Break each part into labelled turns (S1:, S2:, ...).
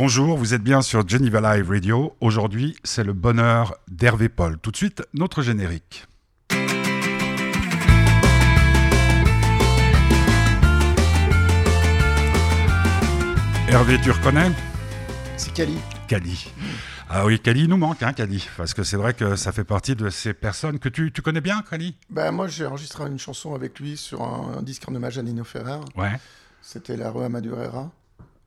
S1: Bonjour, vous êtes bien sur Geneva Live Radio. Aujourd'hui, c'est le bonheur d'Hervé Paul. Tout de suite, notre générique. Hervé, tu reconnais?
S2: C'est Cali.
S1: Cali. Ah oui, Cali nous manque, hein, Cali, parce que c'est vrai que ça fait partie de ces personnes que tu, tu connais bien, Cali
S2: Ben moi, j'ai enregistré une chanson avec lui sur un, un disque en hommage à Nino Ferrer.
S1: Ouais.
S2: C'était La rue Amadurera.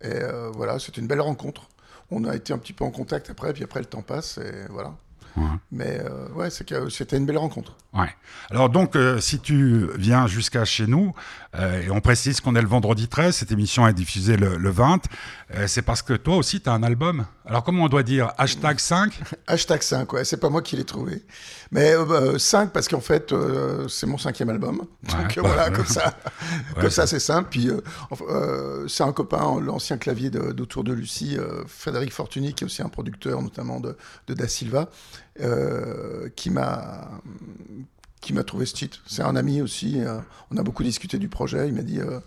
S2: Et euh, voilà, c'était une belle rencontre. On a été un petit peu en contact après, puis après le temps passe, et voilà.
S1: Ouais.
S2: Mais euh, ouais, que c'était une belle rencontre.
S1: Ouais. Alors donc, euh, si tu viens jusqu'à chez nous, euh, et on précise qu'on est le vendredi 13, cette émission est diffusée le, le 20, euh, c'est parce que toi aussi, tu as un album. Alors comment on doit dire Hashtag 5
S2: Hashtag 5, ouais, c'est pas moi qui l'ai trouvé. Mais euh, 5 parce qu'en fait, euh, c'est mon cinquième album. Donc
S1: Ouais,
S2: euh,
S1: bah,
S2: voilà, comme ça,
S1: Ouais,
S2: comme ça c'est simple. Puis euh, euh, c'est un copain, l'ancien clavier de- d'Autour de, Lucie, euh, Frédéric Fortuny, qui est aussi un producteur notamment de, de Da Silva, euh, qui m'a qui m'a trouvé ce titre. C'est un ami aussi. euh, on a beaucoup discuté du projet. Il m'a dit euh,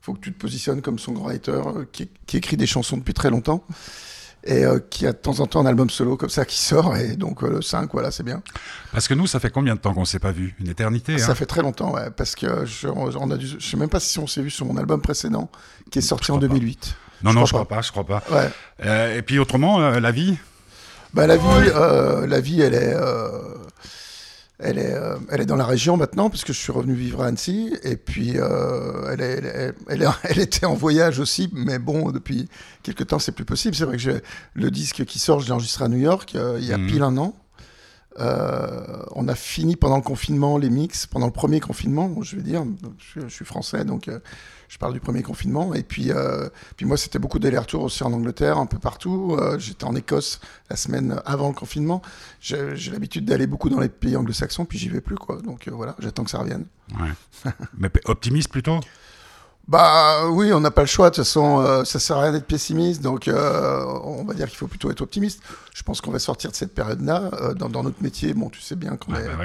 S2: faut que tu te positionnes comme songwriter euh, qui, qui écrit des chansons depuis très longtemps et euh, qui a de temps en temps un album solo comme ça qui sort. Et donc le 5, voilà, c'est bien.
S1: Parce que nous, ça fait combien de temps qu'on s'est pas vu? Une éternité.
S2: Ça
S1: hein
S2: fait très longtemps, ouais, parce que je, on a dû, je sais même pas si on s'est vu sur mon album précédent qui est sorti en
S1: crois pas.
S2: 2008.
S1: non,
S2: je
S1: non,
S2: crois
S1: je crois pas, je crois pas.
S2: Ouais.
S1: Et puis autrement, la vie?
S2: Bah, la vie, euh, la vie, elle est, euh, elle est, euh, elle est dans la région maintenant, puisque je suis revenu vivre à Annecy. Et puis, euh, elle, est, elle, est- elle, est- elle était en voyage aussi, mais bon, depuis quelques temps, c'est plus possible. C'est vrai que j'ai le disque qui sort, je l'ai enregistré à New York euh, il y a
S1: Mhm.
S2: pile un an. Euh, on a fini pendant le confinement les mix, pendant le premier confinement, je vais dire. Je, suis- français, donc euh, je parle du premier confinement. Et puis, euh, puis moi, c'était beaucoup d'allers-retours aussi en Angleterre, un peu partout. J'étais en Écosse la semaine avant le confinement. J'ai l'habitude d'aller beaucoup dans les pays anglo-saxons, puis j'y vais plus, quoi. Donc voilà, j'attends que ça revienne.
S1: Ouais. Mais optimiste plutôt?
S2: Bah oui, on n'a pas le choix. De toute façon, euh, ça sert à rien d'être pessimiste. Donc, euh, on va dire qu'il faut plutôt être optimiste. Je pense qu'on va sortir de cette période-là. Euh, dans, dans notre métier, bon, tu sais bien qu'on
S1: Ouais,
S2: est,
S1: bah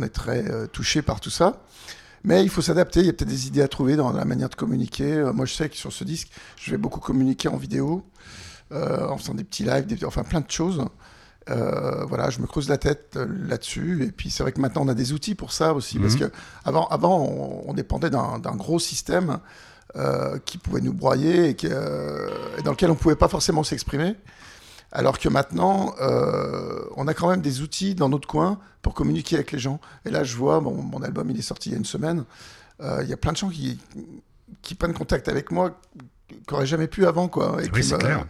S1: ouais.
S2: est très euh, touché par tout ça. Mais il faut s'adapter. Il y a peut-être des idées à trouver dans la manière de communiquer. Moi, je sais que sur ce disque, je vais beaucoup communiquer en vidéo, euh, en faisant des petits lives, des- enfin plein de choses. Euh, voilà, je me creuse la tête euh, là-dessus. Et puis, c'est vrai que maintenant, on a des outils pour ça aussi. Parce
S1: Mhm.
S2: que avant, avant on, on dépendait d'un gros système euh, qui pouvait nous broyer et, que, euh, et dans lequel on ne pouvait pas forcément s'exprimer. Alors que maintenant, euh, on a quand même des outils dans notre coin pour communiquer avec les gens. Et là, je vois, bon, mon album, il est sorti il y a une semaine. Il y a plein de gens qui, qui prennent contact avec moi qui n'auraient jamais pu avant. Quoi, et
S1: Oui, c'est clair.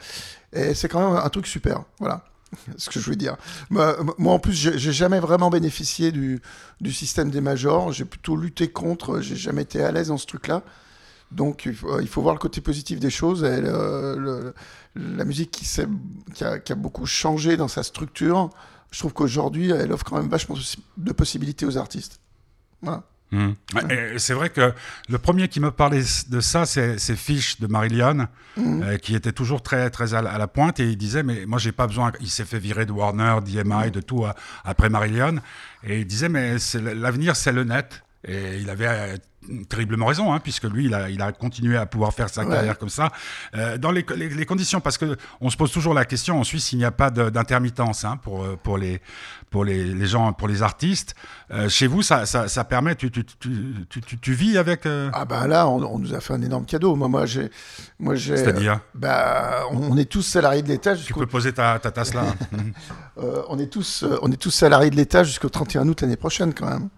S2: Et c'est quand même un truc super. Voilà ce que je veux dire. Moi, en plus, j'ai jamais vraiment bénéficié du, du système des majors. J'ai plutôt lutté contre. J'ai jamais été à l'aise dans ce truc-là. Donc, il faut, voir le côté positif des choses. La musique qui, a, qui a beaucoup changé dans sa structure, je trouve qu'aujourd'hui, elle offre quand même vachement de possibilités aux artistes. Voilà.
S1: Et C'est vrai que le premier qui me parlait de ça, c'est Fish de Marillion,
S2: Mhm.
S1: euh, qui était toujours très, très à, la- à la pointe et il disait mais moi j'ai pas besoin. Il s'est fait virer de Warner, d'EMI, de tout euh, après Marillion et il disait mais l'avenir c'est le net et il avait euh, terriblement raison hein, puisque lui il a, il a continué à pouvoir faire sa
S2: Ouais.
S1: carrière comme ça Euh, dans les, les- les conditions parce que on se pose toujours la question en Suisse il n'y a pas d'intermittence hein, pour euh, pour les pour les, les gens pour les artistes Euh, chez vous ça, ça, ça permet tu, tu, tu, tu, tu- tu vis avec
S2: Ah bah là, on, on nous a fait un énorme cadeau. Moi, moi j'ai, moi j'ai.
S1: c'est-à-dire
S2: Bah, on, on est tous salariés de l'État
S1: Tu peux poser ta, ta tasse là. Mhm.
S2: On, est tous, on est tous salariés de l'État jusqu'au 31 août l'année prochaine, quand même.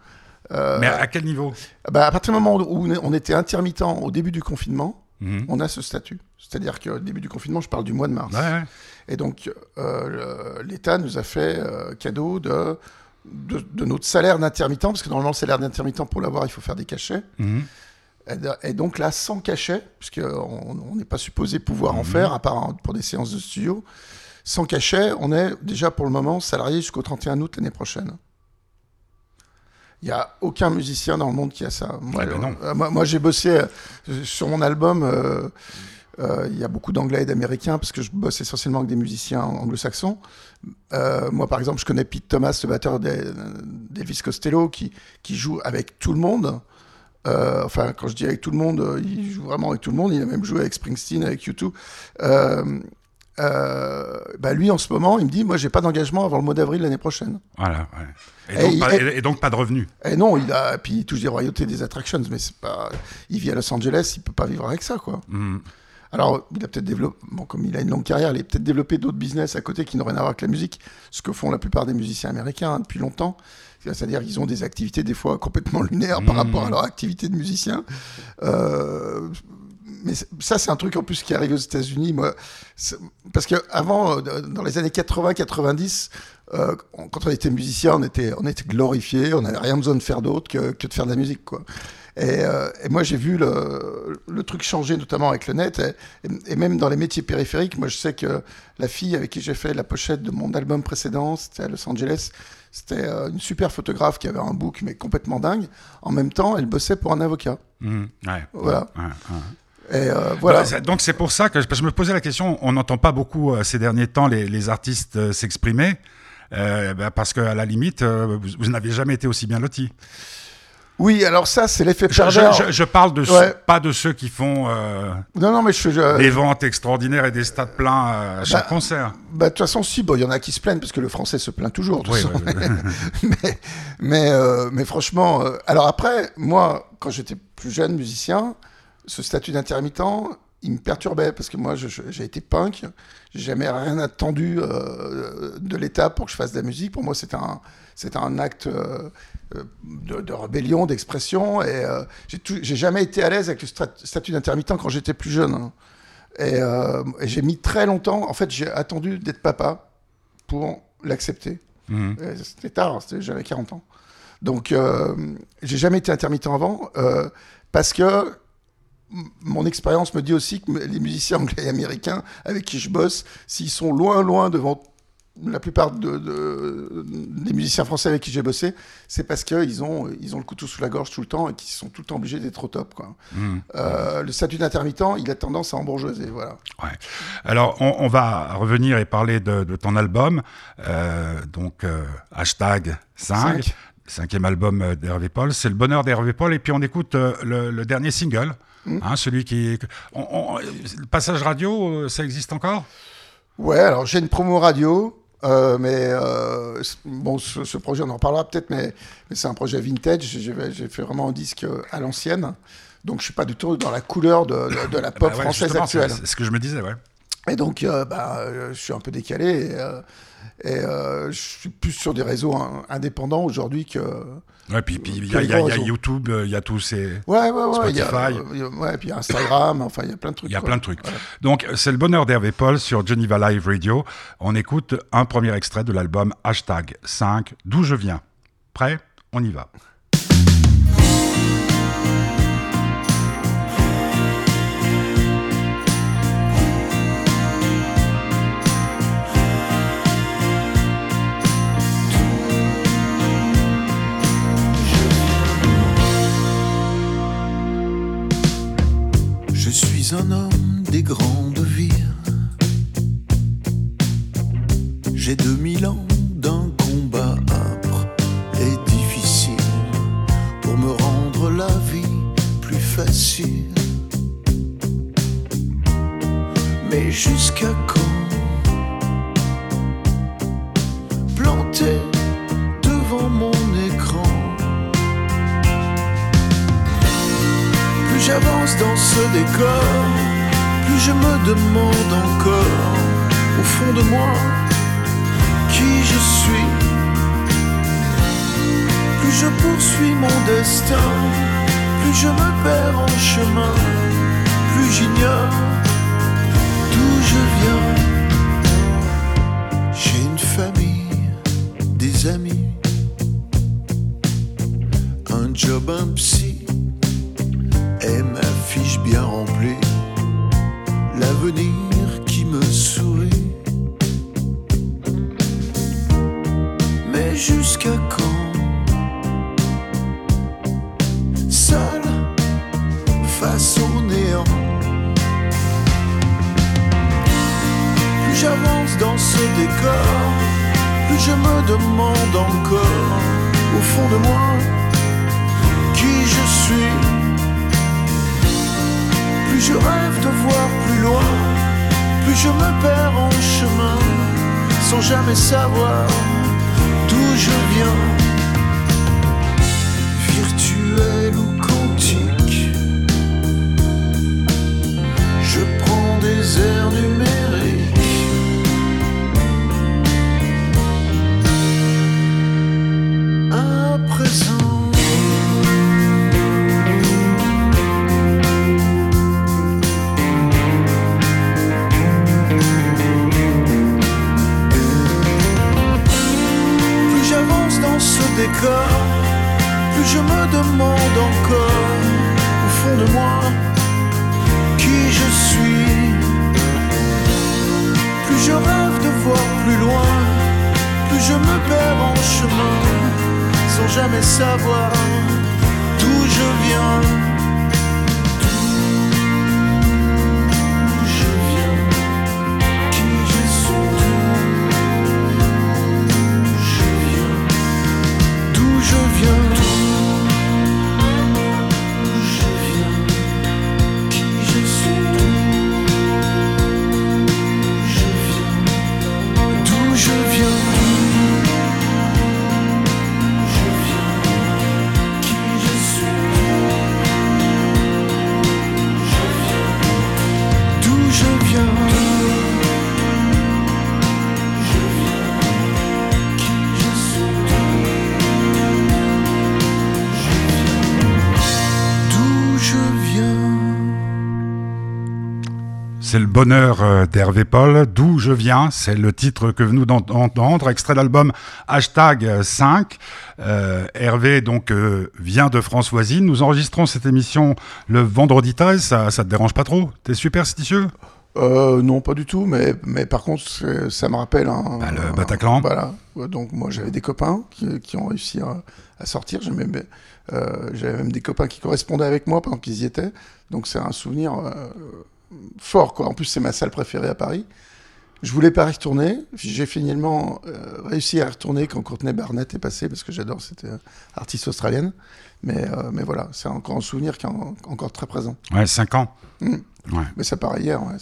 S2: Euh,
S1: Mais à quel niveau?
S2: Bah, à partir du moment où on était intermittent au début du confinement,
S1: Mhm.
S2: on a ce statut. C'est-à-dire qu'au début du confinement, je parle du mois de mars.
S1: Ouais, ouais.
S2: Et donc, euh, l'État nous a fait euh, cadeau de, de, de notre salaire d'intermittent, parce que normalement, le salaire d'intermittent, pour l'avoir, il faut faire des cachets.
S1: Mhm.
S2: Et, donc là, sans cachet, puisqu'on on n'est pas supposé pouvoir en
S1: Mhm.
S2: faire, à part pour des séances de studio, sans cachet, on est déjà pour le moment salarié jusqu'au 31 août l'année prochaine. Il n'y a aucun musicien dans le monde qui a ça. Moi,
S1: ben non.
S2: euh, moi, moi, j'ai bossé euh, sur mon album. euh, euh, Il y a beaucoup d'anglais et d'américains parce que je bosse essentiellement avec des musiciens anglo-saxons. Euh, moi, par exemple, je connais Pete Thomas, le batteur d'E- d'Elvis Costello, qui, qui joue avec tout le monde. Euh, enfin, quand je dis avec tout le monde, il joue vraiment avec tout le monde. Il a même joué avec Springsteen, avec U2. Euh, bah lui, en ce moment, il me dit, moi, j'ai pas d'engagement avant le mois d'avril l'année prochaine.
S1: Voilà. Ouais. Et, donc,
S2: Et
S1: pas,
S2: il-
S1: et- et donc pas de revenus.
S2: Et non, il a, puis il touche des royautés, des attractions, mais c'est pas, il vit à Los Angeles, il peut pas vivre avec ça, quoi.
S1: Mhm.
S2: Alors, il a peut-être développé, bon, comme il a une longue carrière, il a peut-être développé d'autres business à côté qui n'ont rien à voir avec la musique, ce que font la plupart des musiciens américains hein, depuis longtemps. C'est-à-dire qu'ils ont des activités des fois complètement lunaires par
S1: Mhm.
S2: rapport à leur activité de musicien. Euh, mais ça, c'est un truc en plus qui arrive aux États-Unis. Moi, parce que avant, euh, dans les années 80-90, euh, quand on était musicien, on était, on était glorifié, on n'avait rien besoin de faire d'autre que, que de faire de la musique, quoi. Et, euh, et moi, j'ai vu le, le truc changer, notamment avec le net, et, même dans les métiers périphériques. Moi, je sais que la fille avec qui j'ai fait la pochette de mon album précédent, c'était à Los Angeles. C'était une super photographe qui avait un book, mais complètement dingue. En même temps, elle bossait pour un avocat.
S1: Ouais.
S2: Voilà.
S1: Ouais, ouais.
S2: Et euh, voilà.
S1: Bah, donc c'est pour ça que je, me posais la question, on n'entend pas beaucoup euh, ces derniers temps les, les artistes euh, s'exprimer, euh, bah, parce qu'à la limite, vous, vous n'avez jamais été aussi bien loti.
S2: Oui, alors ça, c'est l'effet
S1: je-
S2: pervers.
S1: je- je parle de ceux- pas de ceux qui font euh,
S2: Non, non, mais je,
S1: des ventes extraordinaires et des stades pleins euh, à chaque
S2: Bah,
S1: concert.
S2: Bah, de toute façon, si, bon, il y en a qui se plaignent parce que le français se plaint toujours.
S1: Oui,
S2: façon.
S1: oui, oui.
S2: mais, mais, euh, mais franchement, alors après, moi, quand j'étais plus jeune musicien, ce statut d'intermittent, il me perturbait parce que moi, j'ai été punk, j'ai jamais rien attendu euh, de l'État pour que je fasse de la musique. Pour moi, c'était un, c'était un acte euh, de, de rébellion, d'expression, et euh, j'ai jamais été à l'aise avec le statut d'intermittent quand j'étais plus jeune. hein. Et, et j'ai mis très longtemps, en fait, j'ai attendu d'être papa pour l'accepter. Euh, C'était tard, c'était- j'avais 40 ans. Donc, j'ai jamais été intermittent avant parce que mon expérience me dit aussi que les musiciens anglais et américains avec qui je bosse, s'ils sont loin, loin devant la plupart de, de- des musiciens français avec qui j'ai bossé, c'est parce qu'ils ont, ils ont le couteau sous la gorge tout le temps et qu'ils sont tout le temps obligés d'être au top. Quoi.
S1: Mhm.
S2: Euh, le statut d'intermittent, il a tendance à embourgeoiser. Voilà.
S1: Ouais. Alors, on, on va revenir et parler de, de ton album. Euh, donc, euh, hashtag 5,
S2: Cinq.
S1: cinquième album d'Hervé Paul. C'est le bonheur d'Hervé Paul. Et puis, on écoute le, le dernier single,
S2: Mm.
S1: hein, celui qui. on- on- le passage radio, euh, ça existe encore?
S2: Ouais, alors j'ai une promo radio, euh, mais euh, bon, ce, ce projet, on en reparlera peut-être, mais, mais c'est un projet vintage. J'ai fait vraiment un disque à l'ancienne, donc je suis pas du tout dans la couleur de, de- de la pop
S1: Bah ouais,
S2: française actuelle.
S1: C'est ce que je me disais, ouais.
S2: Et donc, euh, bah, je suis un peu décalé et, et, je suis plus sur des réseaux hein, indépendants aujourd'hui que.
S1: Ouais, puis il y, a- y y YouTube, euh, il y a tous ces.
S2: Ouais, ouais, ouais.
S1: Spotify.
S2: y a- ouais, puis Instagram, enfin, il y a plein de trucs.
S1: Il y a
S2: quoi.
S1: plein de trucs.
S2: Voilà.
S1: Donc, c'est le bonheur d'Hervé Paul sur Geneva Live Radio. On écoute un premier extrait de l'album Hashtag 5, D'où je viens. Prêt? On y va.
S3: Je suis un homme des grandes villes. J'ai 2000 ans d'un combat âpre et difficile pour me rendre la vie plus facile. Mais jusqu'à quand planté j'avance dans ce décor, plus je me demande encore, au fond de moi, qui je suis. Plus je poursuis mon destin, plus je me perds en chemin, plus j'ignore d'où je viens. J'ai une famille, des amis, un job, un psy bien remplie, l'avenir qui me sourit. Mais jusqu'à quand sans jamais je rêve de voir plus loin, plus je me perds en chemin, sans jamais savoir d'où je viens.
S1: C'est le bonheur euh, d'Hervé Paul, d'où je viens, c'est le titre que nous d'entendre, extrait d'album hashtag 5. Euh, Hervé donc euh, vient de France voisine. Nous enregistrons cette émission le vendredi 13, ça, ça te dérange pas trop? T'es superstitieux?
S2: Euh, non, pas du tout, mais, mais par contre, ça me rappelle un.
S1: Bah, le
S2: un-
S1: Bataclan.
S2: Voilà. Donc, moi, j'avais des copains qui, qui ont réussi à, à sortir. J'ai même, euh, J'avais même des copains qui correspondaient avec moi pendant qu'ils y étaient. Donc, c'est un souvenir euh, fort, quoi. En plus, c'est ma salle préférée à Paris. Je voulais pas y retourner. J'ai finalement euh, réussi à y retourner quand Courtney Barnett est passée, parce que j'adore cette euh, artiste australienne. Mais, euh, mais voilà, c'est encore un souvenir qui est en- encore très présent.
S1: Ouais, 5 ans.
S2: Mm.
S1: Ouais.
S2: Mais ça paraît hier, ouais.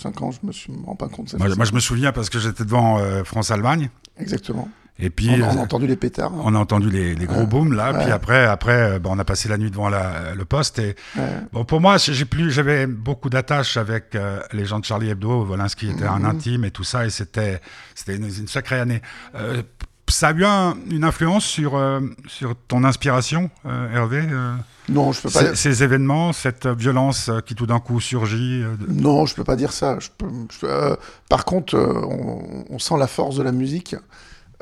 S2: 5 ans, je me, suis, me rends pas compte. ça
S1: Moi, je me souviens parce que j'étais devant France-Allemagne.
S2: Exactement.
S1: Et puis,
S2: on, on a
S1: euh,
S2: entendu les pétards. hein.
S1: on a entendu les, les gros
S2: Ouais.
S1: booms là.
S2: Ouais.
S1: Puis après, après euh, bon, on a passé la nuit devant la- le poste. Et
S2: Ouais.
S1: bon, pour moi, j'ai plus, j'avais beaucoup d'attaches avec euh, les gens de Charlie Hebdo. Wolinski était un
S2: Mhm.
S1: intime et tout ça. Et c'était, c'était une, une sacrée année. Euh, ça a eu un- une influence sur, euh, sur ton inspiration, euh, Hervé euh,
S2: Non, je peux pas.
S1: ces, ces événements, cette violence euh, qui tout d'un coup surgit euh, de-
S2: Non, je peux pas dire ça. Je peux- je peux- euh, par contre, euh, on, on sent la force de la musique.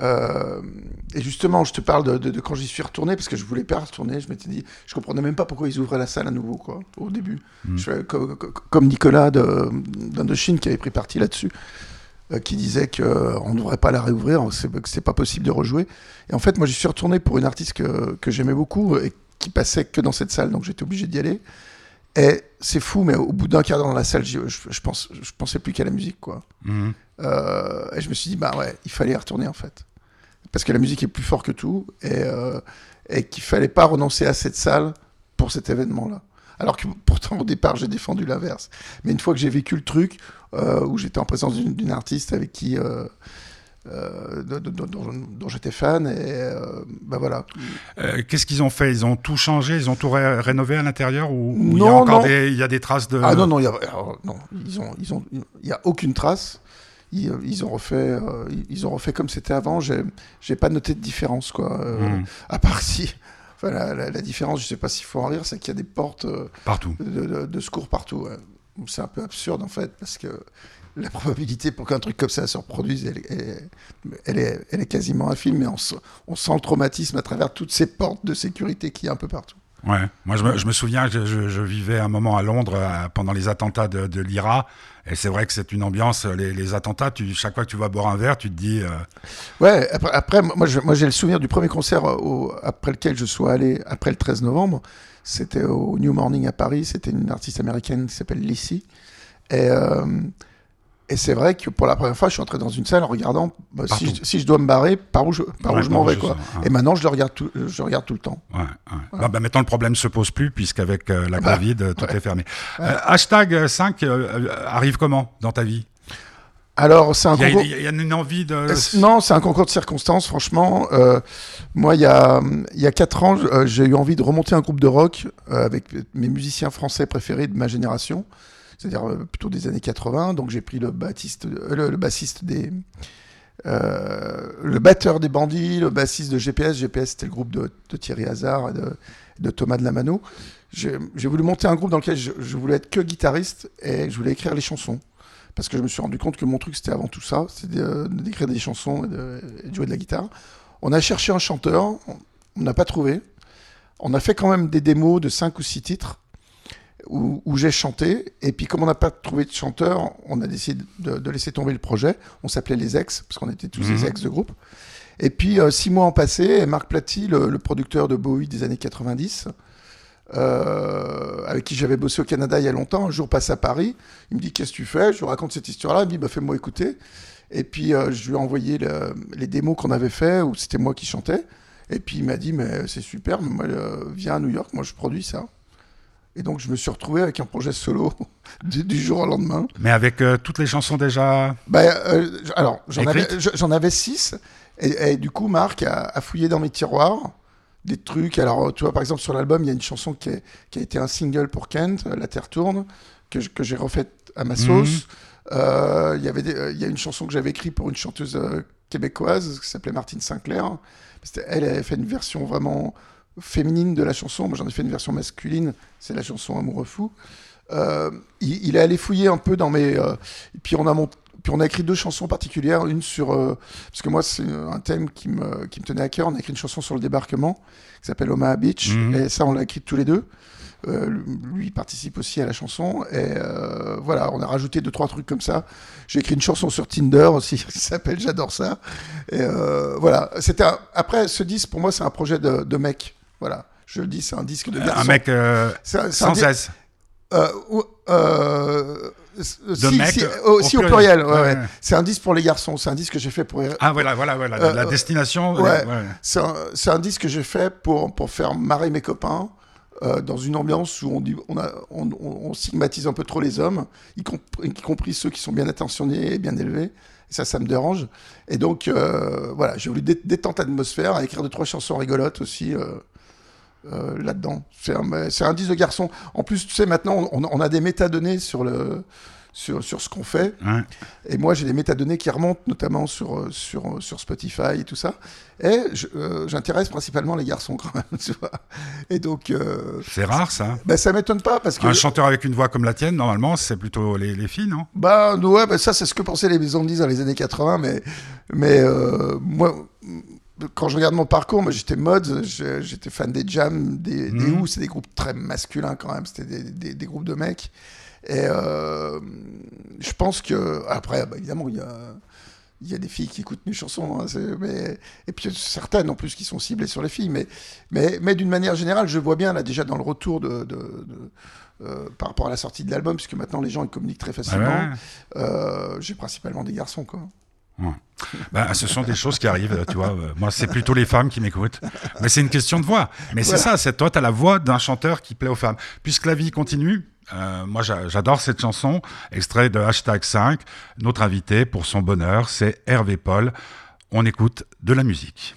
S2: Euh, et justement, je te parle de, de- de quand j'y suis retourné, parce que je voulais pas retourner. Je m'étais dit, je comprenais même pas pourquoi ils ouvraient la salle à nouveau, quoi, au début.
S1: Mm.
S2: Je fais co- co- comme Nicolas de- d'Indochine qui avait pris parti là-dessus, euh, qui disait qu'on ne devrait pas la réouvrir, que c'est pas possible de rejouer. Et en fait, moi, j'y suis retourné pour une artiste que, que j'aimais beaucoup et qui passait que dans cette salle, donc j'étais obligé d'y aller. Et c'est fou, mais au bout d'un quart d'heure dans la salle, je, je, pense, je pensais plus qu'à la musique, quoi. Euh, et je me suis dit, bah ouais, il fallait y retourner en fait. Parce que la musique est plus fort que tout et, euh, et qu'il fallait pas renoncer à cette salle pour cet événement-là. Alors que pourtant au départ j'ai défendu l'inverse. Mais une fois que j'ai vécu le truc, euh, où j'étais en présence d'une artiste avec qui. euh, euh, dont, dont j'étais fan et euh, bah voilà
S1: Euh, Qu'est-ce qu'ils ont fait? Ils ont tout changé? Ils ont tout ré- rénové à l'intérieur ou, ou il y a encore des, il y a des traces de
S2: Ah non, non, il y a, alors, non, ils ont, ils ont, il y a aucune trace. Ils, ils ont refait, euh, ils- ont refait comme c'était avant. J'ai, j'ai pas noté de différence, quoi. Euh,
S1: Mhm.
S2: À part si, enfin, la, la- la différence, je sais pas s'il faut en rire, c'est qu'il y a des portes euh,
S1: partout.
S2: de, de- de secours partout. ouais. C'est un peu absurde en fait, parce que la probabilité pour qu'un truc comme ça se reproduise, elle, est- elle, est, elle est quasiment infime, mais on, sent- on sent le traumatisme à travers toutes ces portes de sécurité qu'il y a un peu partout.
S1: Ouais. Moi, je me, souviens que je, vivais un moment à Londres euh, pendant les attentats de, de. Et c'est vrai que c'est une ambiance. Les, les attentats, chaque fois que tu vas boire un verre, tu te dis. euh,
S2: Ouais, après, moi, j'ai le souvenir du premier concert euh, après lequel je sois allé, après le 13 novembre. C'était au New Morning à Paris. C'était une artiste américaine qui s'appelle Lissy. Et, euh, et c'est vrai que pour la première fois, je suis entré dans une salle en regardant bah, si, je, si je dois me barrer, par où je, par
S1: Ouais,
S2: où je
S1: par
S2: m'en vais.
S1: je
S2: Quoi.
S1: sens.
S2: Et maintenant, je le regarde tout, je regarde tout le temps.
S1: Ouais. Bah, bah, maintenant, le problème se pose plus, puisqu'avec euh, la
S2: Bah,
S1: Covid, euh, tout est fermé. Euh, hashtag 5 euh, arrive comment dans ta vie?
S2: Alors, c'est un
S1: Il y, a,
S2: concours.
S1: il y a une envie de.
S2: Non, c'est un concours de circonstances, franchement. Euh, moi, il y a, il y a 4 ans, j'ai eu envie de remonter un groupe de rock avec mes musiciens français préférés de ma génération, c'est-à-dire euh, plutôt des années 80. Donc, j'ai pris le, bassiste, euh, le, le bassiste des. euh, le batteur des bandits, le bassiste de GPS. GPS, c'était le groupe de, Thierry Hazard et de, Thomas de Lamano. J'ai voulu monter un groupe dans lequel je, voulais être que guitariste et je voulais écrire les chansons parce que je me suis rendu compte que mon truc c'était avant tout ça, c'était de- d'écrire des chansons et de, et de jouer de la guitare. On a cherché un chanteur, on n'a pas trouvé. On a fait quand même des démos de 5 ou 6 titres où, où j'ai chanté. Et puis comme on n'a pas trouvé de chanteur, on a décidé de, de laisser tomber le projet. On s'appelait les ex, parce qu'on était tous
S1: Mhm.
S2: des ex de groupe. Et puis euh, six mois ont passé, et Marc Platy, le, le producteur de Bowie des années 90, euh, avec qui j'avais bossé au Canada il y a longtemps, un jour passe à Paris, il me dit qu'est-ce que tu fais? Je lui raconte cette histoire-là, il me dit bah, fais-moi écouter. Et puis euh, je lui ai envoyé le- les démos qu'on avait fait où c'était moi qui chantais. Et puis il m'a dit mais c'est super, mais moi viens à New York, moi je produis ça. Et donc je me suis retrouvé avec un projet solo du, du jour au lendemain.
S1: Mais avec euh, toutes les chansons déjà.
S2: Bah, euh, alors, j'en avais, j'en six. Et, et du coup, Marc a, a fouillé dans mes tiroirs des trucs. Alors, tu vois, par exemple, sur l'album, il y a une chanson qui, est- qui a été un single pour Kent, euh, La Terre tourne, que, j'ai refaite à ma sauce. Euh, Il y avait des- euh, il y a une chanson que j'avais écrite pour une chanteuse euh, québécoise qui s'appelait Martine Sinclair. Elle avait fait une version vraiment féminine de la chanson. Moi, j'en ai fait une version masculine. C'est la chanson Amoureux fou. Euh, il, il est allé fouiller un peu dans mes. euh, et puis on a puis on a écrit deux chansons particulières, une sur euh, parce que moi c'est un thème qui me qui me tenait à cœur. On a écrit une chanson sur le débarquement qui s'appelle Omaha Beach
S1: Mhm.
S2: et ça on l'a écrite tous les deux. Lui il participe aussi à la chanson et voilà on a rajouté deux trois trucs comme ça. J'ai écrit une chanson sur Tinder aussi qui s'appelle J'adore ça. Et voilà c'était un- après ce disque pour moi c'est un projet de, de mec. Voilà je le dis c'est un disque de garçon.
S1: Un mec euh,
S2: C'est un- c'est un
S1: sans
S2: di-
S1: S.
S2: euh, euh, si,
S1: mec,
S2: si,
S1: au pluriel.
S2: pluriel. ouais,
S1: Ouais,
S2: ouais.
S1: ouais.
S2: C'est un disque pour les garçons. C'est un disque que j'ai fait pour.
S1: Ah voilà, voilà, voilà.
S2: Euh,
S1: la
S2: euh,
S1: destination.
S2: C'est un, disque que j'ai fait pour, pour faire marrer mes copains euh, dans une ambiance où on, dit, on, a, on, on- on stigmatise un peu trop les hommes, y, comp- y compris ceux qui sont bien intentionnés et bien élevés. Et ça, ça me dérange. Et donc, euh, voilà, j'ai voulu dé- détendre l'atmosphère, écrire deux, trois chansons rigolotes aussi. euh, euh, là-dedans. C'est un, un disque de garçon. En plus, tu sais, maintenant, on, on a des métadonnées sur, le, sur, sur ce qu'on fait.
S1: Ouais.
S2: Et moi, j'ai des métadonnées qui remontent, notamment sur, euh, sur, euh, sur Spotify et tout ça. Et euh, j'intéresse principalement les garçons, quand même, tu vois. Et donc, euh,
S1: C'est rare ça.
S2: bah, ça m'étonne pas, parce que...
S1: Un chanteur avec une voix comme la tienne, normalement, c'est plutôt les, les filles, non?
S2: Bah, ouais, bah, ça, c'est ce que pensaient les maisons de dans les années 80, mais, mais moi, quand je regarde mon parcours, moi, j'étais mode, j'étais fan des Jam, des, des
S1: Mhm.
S2: C'est des groupes très masculins quand même, c'était des, des- des groupes de mecs. Et euh, je pense que, après, bah, évidemment, il y a, il y a des filles qui écoutent mes chansons, hein, mais, et puis certaines en plus qui sont ciblées sur les filles, mais, mais, mais d'une manière générale, je vois bien là déjà dans le retour de, de- de- euh, par rapport à la sortie de l'album, puisque maintenant les gens ils communiquent très
S1: Ah
S2: facilement.
S1: ouais.
S2: Euh, j'ai principalement des garçons, quoi.
S1: Ben, ce sont des choses qui arrivent, tu vois. Euh, Moi, c'est plutôt les femmes qui m'écoutent. Mais c'est une question de voix. Mais c'est ça, c'est toi, tu as la voix d'un chanteur qui plaît aux femmes. Puisque la vie continue, euh, moi, j'a- j'adore cette chanson, extrait de Hashtag 5. Notre invité, pour son bonheur, c'est Hervé Paul. On écoute de la musique.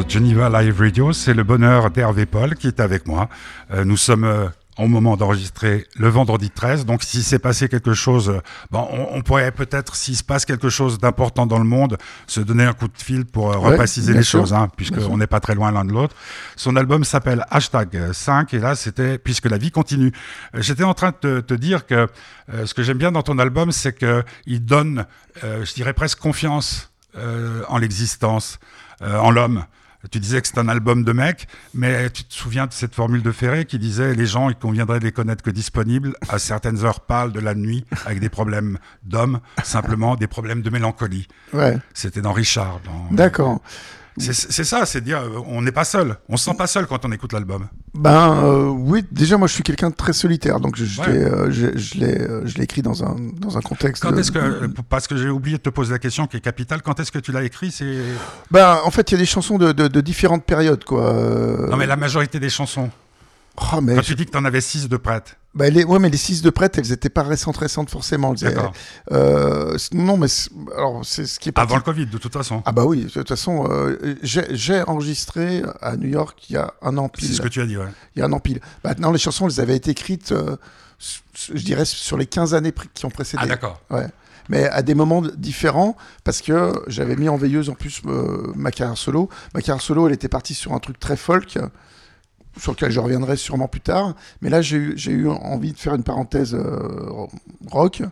S1: Sur Geneva Live Radio, c'est le bonheur d'Hervé Paul qui est avec moi. Euh, nous sommes euh, au moment d'enregistrer le vendredi 13, donc s'il s'est passé quelque chose, euh, bon, on, on pourrait peut-être, s'il se passe quelque chose d'important dans le monde, se donner un coup de fil pour euh,
S2: Ouais,
S1: repréciser les
S2: sûr.
S1: choses, hein, puisqu'on n'est pas très loin l'un de l'autre. Son album s'appelle Hashtag 5, et là c'était Puisque la vie continue. Euh, J'étais en train de te, te dire que euh, ce que j'aime bien dans ton album, c'est qu'il donne, euh, je dirais presque confiance euh, en l'existence, euh, en l'homme. Tu disais que c'est un album de mec, mais tu te souviens de cette formule de Ferré qui disait les gens, il conviendrait de les connaître que disponibles à certaines heures pâles de la nuit, avec des problèmes d'homme, simplement des problèmes de mélancolie.
S2: Ouais,
S1: C'était dans Richard. dans-
S2: d'accord.
S1: C'est ça, c'est dire euh, on n'est pas seul, on se sent pas seul quand on écoute l'album.
S2: Ben euh, oui, déjà moi je suis quelqu'un de très solitaire, donc je, je
S1: Ouais.
S2: l'ai, euh, je, je l'ai, euh, je l'ai écrit dans un dans un contexte.
S1: Quand est-ce que, parce que j'ai oublié de te poser la question qui est capitale, quand est-ce que tu l'as écrit C'est
S2: Ben en fait il y a des chansons de, de, de différentes périodes quoi.
S1: Non mais la majorité des chansons.
S2: Oh, mais
S1: Quand tu dis que tu en avais six de prêtes,
S2: bah, les, ouais mais les six de prête elles étaient pas récentes récentes forcément. Elles-
S1: d'accord.
S2: Euh, non mais c'est- alors c'est ce qui est
S1: Avant
S2: parti-
S1: le Covid, de toute façon.
S2: Ah bah oui, de toute façon, euh, j'ai enregistré à New York il y a un an pile.
S1: C'est ce que tu as dit, ouais.
S2: Il y a un an pile. Maintenant, les chansons, elles avaient été écrites, euh, je dirais, sur les 15 années qui ont précédé.
S1: Ah d'accord.
S2: Ouais. Mais à des moments différents, parce que j'avais mis en veilleuse en plus euh, ma carrière solo. Ma carrière solo, elle était partie sur un truc très folk, sur lequel je reviendrai sûrement plus tard. Mais là, j'ai eu, envie de faire une parenthèse euh, rock,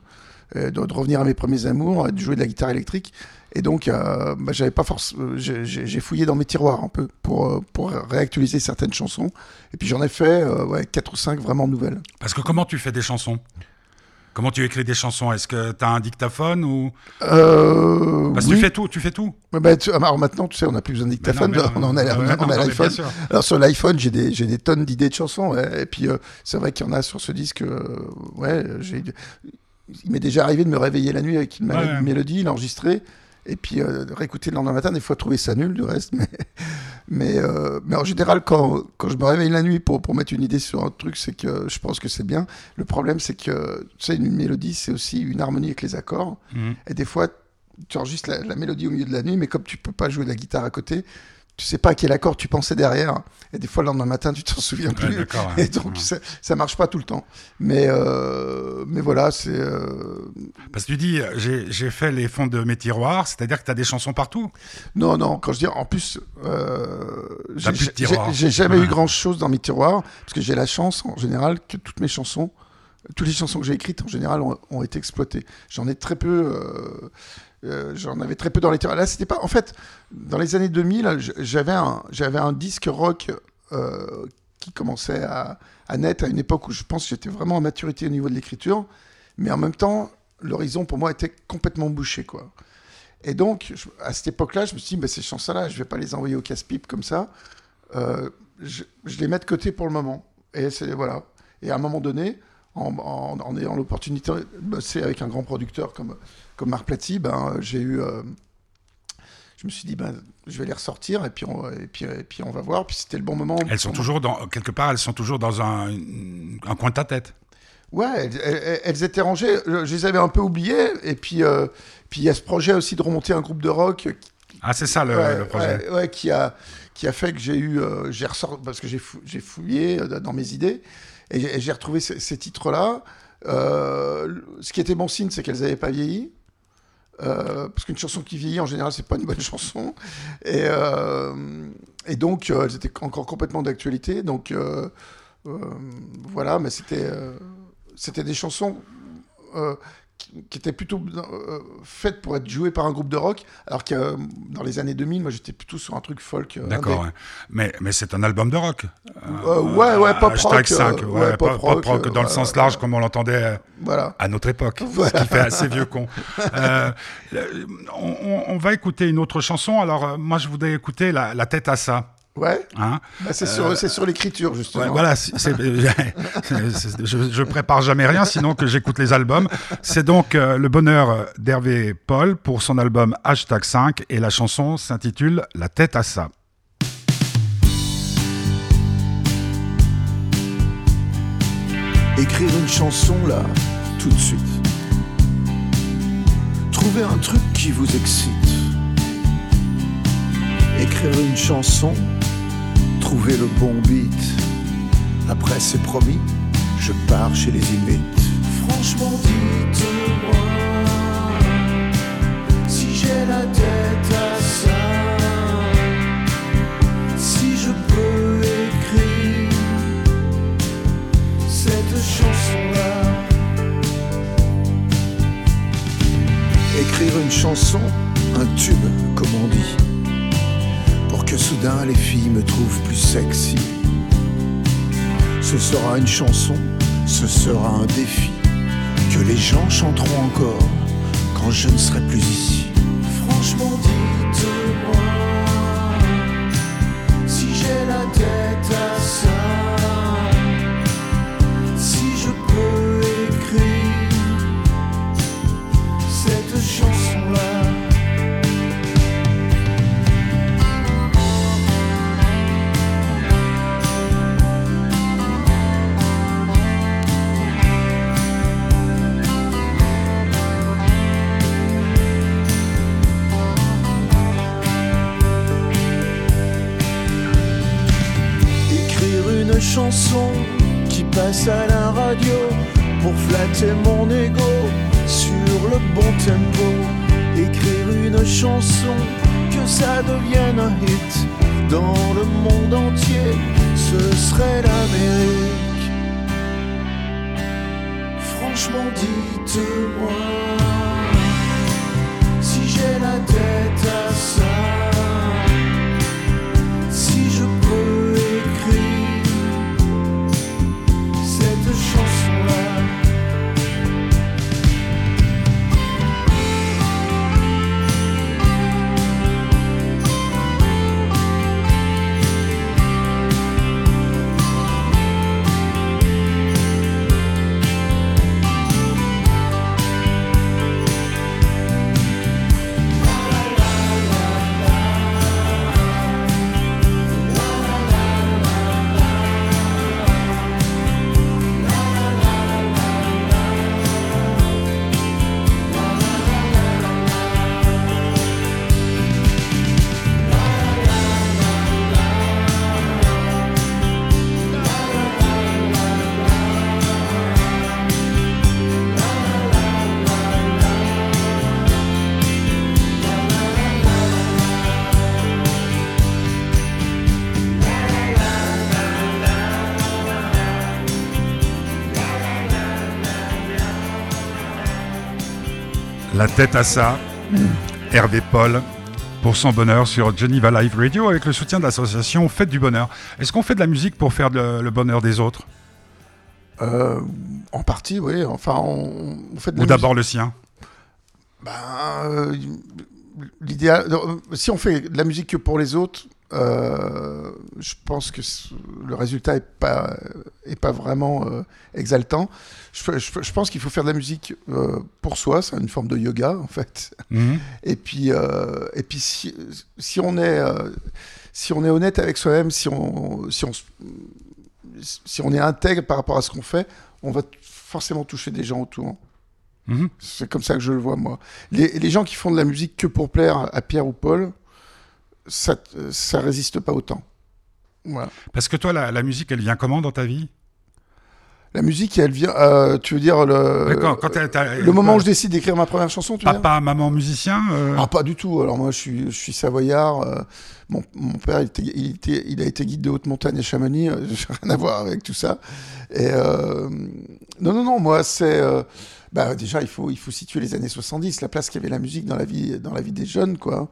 S2: de, revenir à mes premiers amours, de jouer de la guitare électrique. Et donc, euh, bah, j'avais pas force, euh, j'ai- fouillé dans mes tiroirs un peu pour, pour réactualiser certaines chansons. Et puis j'en ai fait euh, ouais, 4 ou 5 vraiment nouvelles.
S1: Parce que comment tu fais des chansons? Comment tu écris des chansons? Est-ce que tu as un dictaphone ou?
S2: Euh,
S1: Parce que
S2: oui.
S1: tu fais tout, tu fais tout.
S2: Bah, tu- alors maintenant, tu sais, on n'a plus besoin de
S1: Mais
S2: dictaphone,
S1: non, mais
S2: on a, on a- l'iPhone. Alors sur l'iPhone, j'ai des, tonnes d'idées de chansons, ouais, et puis euh, c'est vrai qu'il y en a sur ce disque, euh, ouais, j'ai, il m'est déjà arrivé de me réveiller la nuit avec une,
S1: ouais.
S2: mélodie, l'enregistrer, et puis euh, réécouter le lendemain matin, des fois trouver ça nul du reste, mais, mais, euh, mais en général, quand, quand je me réveille la nuit pour, pour mettre une idée sur un truc, c'est que je pense que c'est bien. Le problème, c'est que, tu sais, une mélodie, c'est aussi une harmonie avec les accords.
S1: Mhm.
S2: Et des fois, tu enregistres la, la mélodie au milieu de la nuit, mais comme tu peux pas jouer de la guitare à côté, tu sais pas à quel accord tu pensais derrière. Et des fois, le lendemain matin, tu t'en souviens plus. Et donc,
S1: Ouais.
S2: ça, ça marche pas tout le temps. Mais, euh, mais voilà, c'est. euh,
S1: Parce que tu dis, j'ai fait les fonds de mes tiroirs, c'est-à-dire que tu as des chansons partout?
S2: Non, non, quand je dis. En plus, euh, j'ai jamais
S1: Ouais.
S2: eu grand chose dans mes tiroirs, parce que j'ai la chance, en général, que toutes mes chansons toutes les chansons que j'ai écrites en général ont, ont été exploitées. J'en ai très peu. euh, euh, J'en avais très peu dans les. Là, c'était pas. En fait, dans les années 2000, j- j'avais un, j'avais un disque rock euh, qui commençait à, à naître à une époque où je pense que j'étais vraiment en maturité au niveau de l'écriture, mais en même temps, l'horizon pour moi était complètement bouché, quoi. Et donc, à cette époque-là, je me suis dit, bah, ces chansons-là, je vais pas les envoyer au casse-pipe comme ça. Euh, je, je les mets de côté pour le moment. Et c'est voilà. Et à un moment donné, en, en- en ayant l'opportunité de bosser avec un grand producteur comme, comme Marc Platy, ben, j'ai eu. euh, je me suis dit, ben, je vais les ressortir et puis on, et puis, et puis on va voir. Puis c'était le bon moment.
S1: Elles sont toujours dans, quelque part, elles sont toujours dans un, un coin de ta tête.
S2: Ouais, elles, elles- elles étaient rangées. Je je les avais un peu oubliées. Et puis, euh, puis il y a ce projet aussi de remonter un groupe de rock
S1: Ah, c'est ça le,
S2: ouais,
S1: le projet.
S2: ouais, ouais, qui a qui a fait que j'ai eu euh, j'ai ressort parce que j'ai fou- j'ai fouillé dans mes idées et j'ai et j'ai retrouvé ces, ces titres là ce qui était bon signe c'est qu'elles n'avaient pas vieilli. Euh, parce qu'une chanson qui vieillit en général c'est pas une bonne chanson. Et euh, et donc euh, elles étaient encore complètement d'actualité. Donc euh, euh, voilà mais c'était euh, c'était des chansons euh, qui, étaient plutôt euh, faites pour être jouées par un groupe de rock, alors que euh, dans les années 2000, moi j'étais plutôt sur un truc folk. euh,
S1: D'accord, ouais. mais, mais c'est un album de rock.
S2: Euh, ouais, ouais, pop rock.
S1: 5,
S2: euh,
S1: ouais,
S2: ouais,
S1: pop,
S2: rock,
S1: rock dans le sens large comme on l'entendait
S2: Voilà.
S1: à notre époque,
S2: Voilà.
S1: ce qui fait assez vieux con. On, va écouter une autre chanson. Alors, moi, je voudrais écouter La, La tête à ça.
S2: Ouais,
S1: Hein
S2: bah, c'est sur, c'est sur l'écriture justement.
S1: Ouais, voilà, je, je prépare jamais rien, sinon que j'écoute les albums. C'est donc euh, le bonheur d'Hervé Paul pour son album Hashtag 5 et la chanson s'intitule La tête à ça.
S3: Écrire une chanson là, tout de suite. Trouver un truc qui vous excite. Écrire une chanson, trouver le bon beat. Après c'est promis, je pars chez les Inuits. Franchement dites-moi si j'ai la tête à ça. Si je peux écrire cette chanson-là. Écrire une chanson, un tube, comme on dit, que soudain les filles me trouvent plus sexy. Ce sera une chanson, ce sera un défi, que les gens chanteront encore quand je ne serai plus ici. Franchement, dites-moi si j'ai la tête à ça. Si je peux une chanson qui passe à la radio pour flatter mon ego sur le bon tempo. Écrire une chanson que ça devienne un hit dans le monde entier, ce serait l'Amérique. Franchement, dites-moi si j'ai la tête à ça.
S1: Tête à ça, Hervé Paul, pour son bonheur sur Geneva Live Radio avec le soutien de l'association Fête du Bonheur. Est-ce qu'on fait de la musique pour faire le bonheur des autres?
S2: Euh, En partie, oui. Enfin, on, fait de
S1: Ou d'abord le sien?
S2: Ben, euh, L'idéal. Euh, si on fait de la musique que pour les autres, euh, je pense que le résultat est pas est pas vraiment euh, exaltant. Je, je, pense qu'il faut faire de la musique euh, pour soi, c'est une forme de yoga en fait. Mhm. Et puis et puis si, si on est si on est honnête avec soi-même, si on si on si on est intègre par rapport à ce qu'on fait, on va forcément toucher des gens autour. Mhm. C'est comme ça que je le vois moi. Les, les gens qui font de la musique que pour plaire à Pierre ou Paul, ça, ça résiste pas autant. Voilà.
S1: Parce que toi, la, musique, elle vient comment dans ta vie?
S2: La musique, elle vient. Euh, tu veux dire le. le moment où je décide d'écrire ma première chanson, tu
S1: Papa, maman, musicien
S2: euh Ah, pas du tout. Alors moi, je suis, je suis savoyard. Euh, mon, mon, père, il, était, il, était, il, a été guide de haute montagne à Chamonix. J'ai rien à voir avec tout ça. Et non, non, non. Moi, c'est. bah, déjà, il faut, il faut situer les années 70, la place qu'avait la musique dans la vie, dans la vie des jeunes, quoi.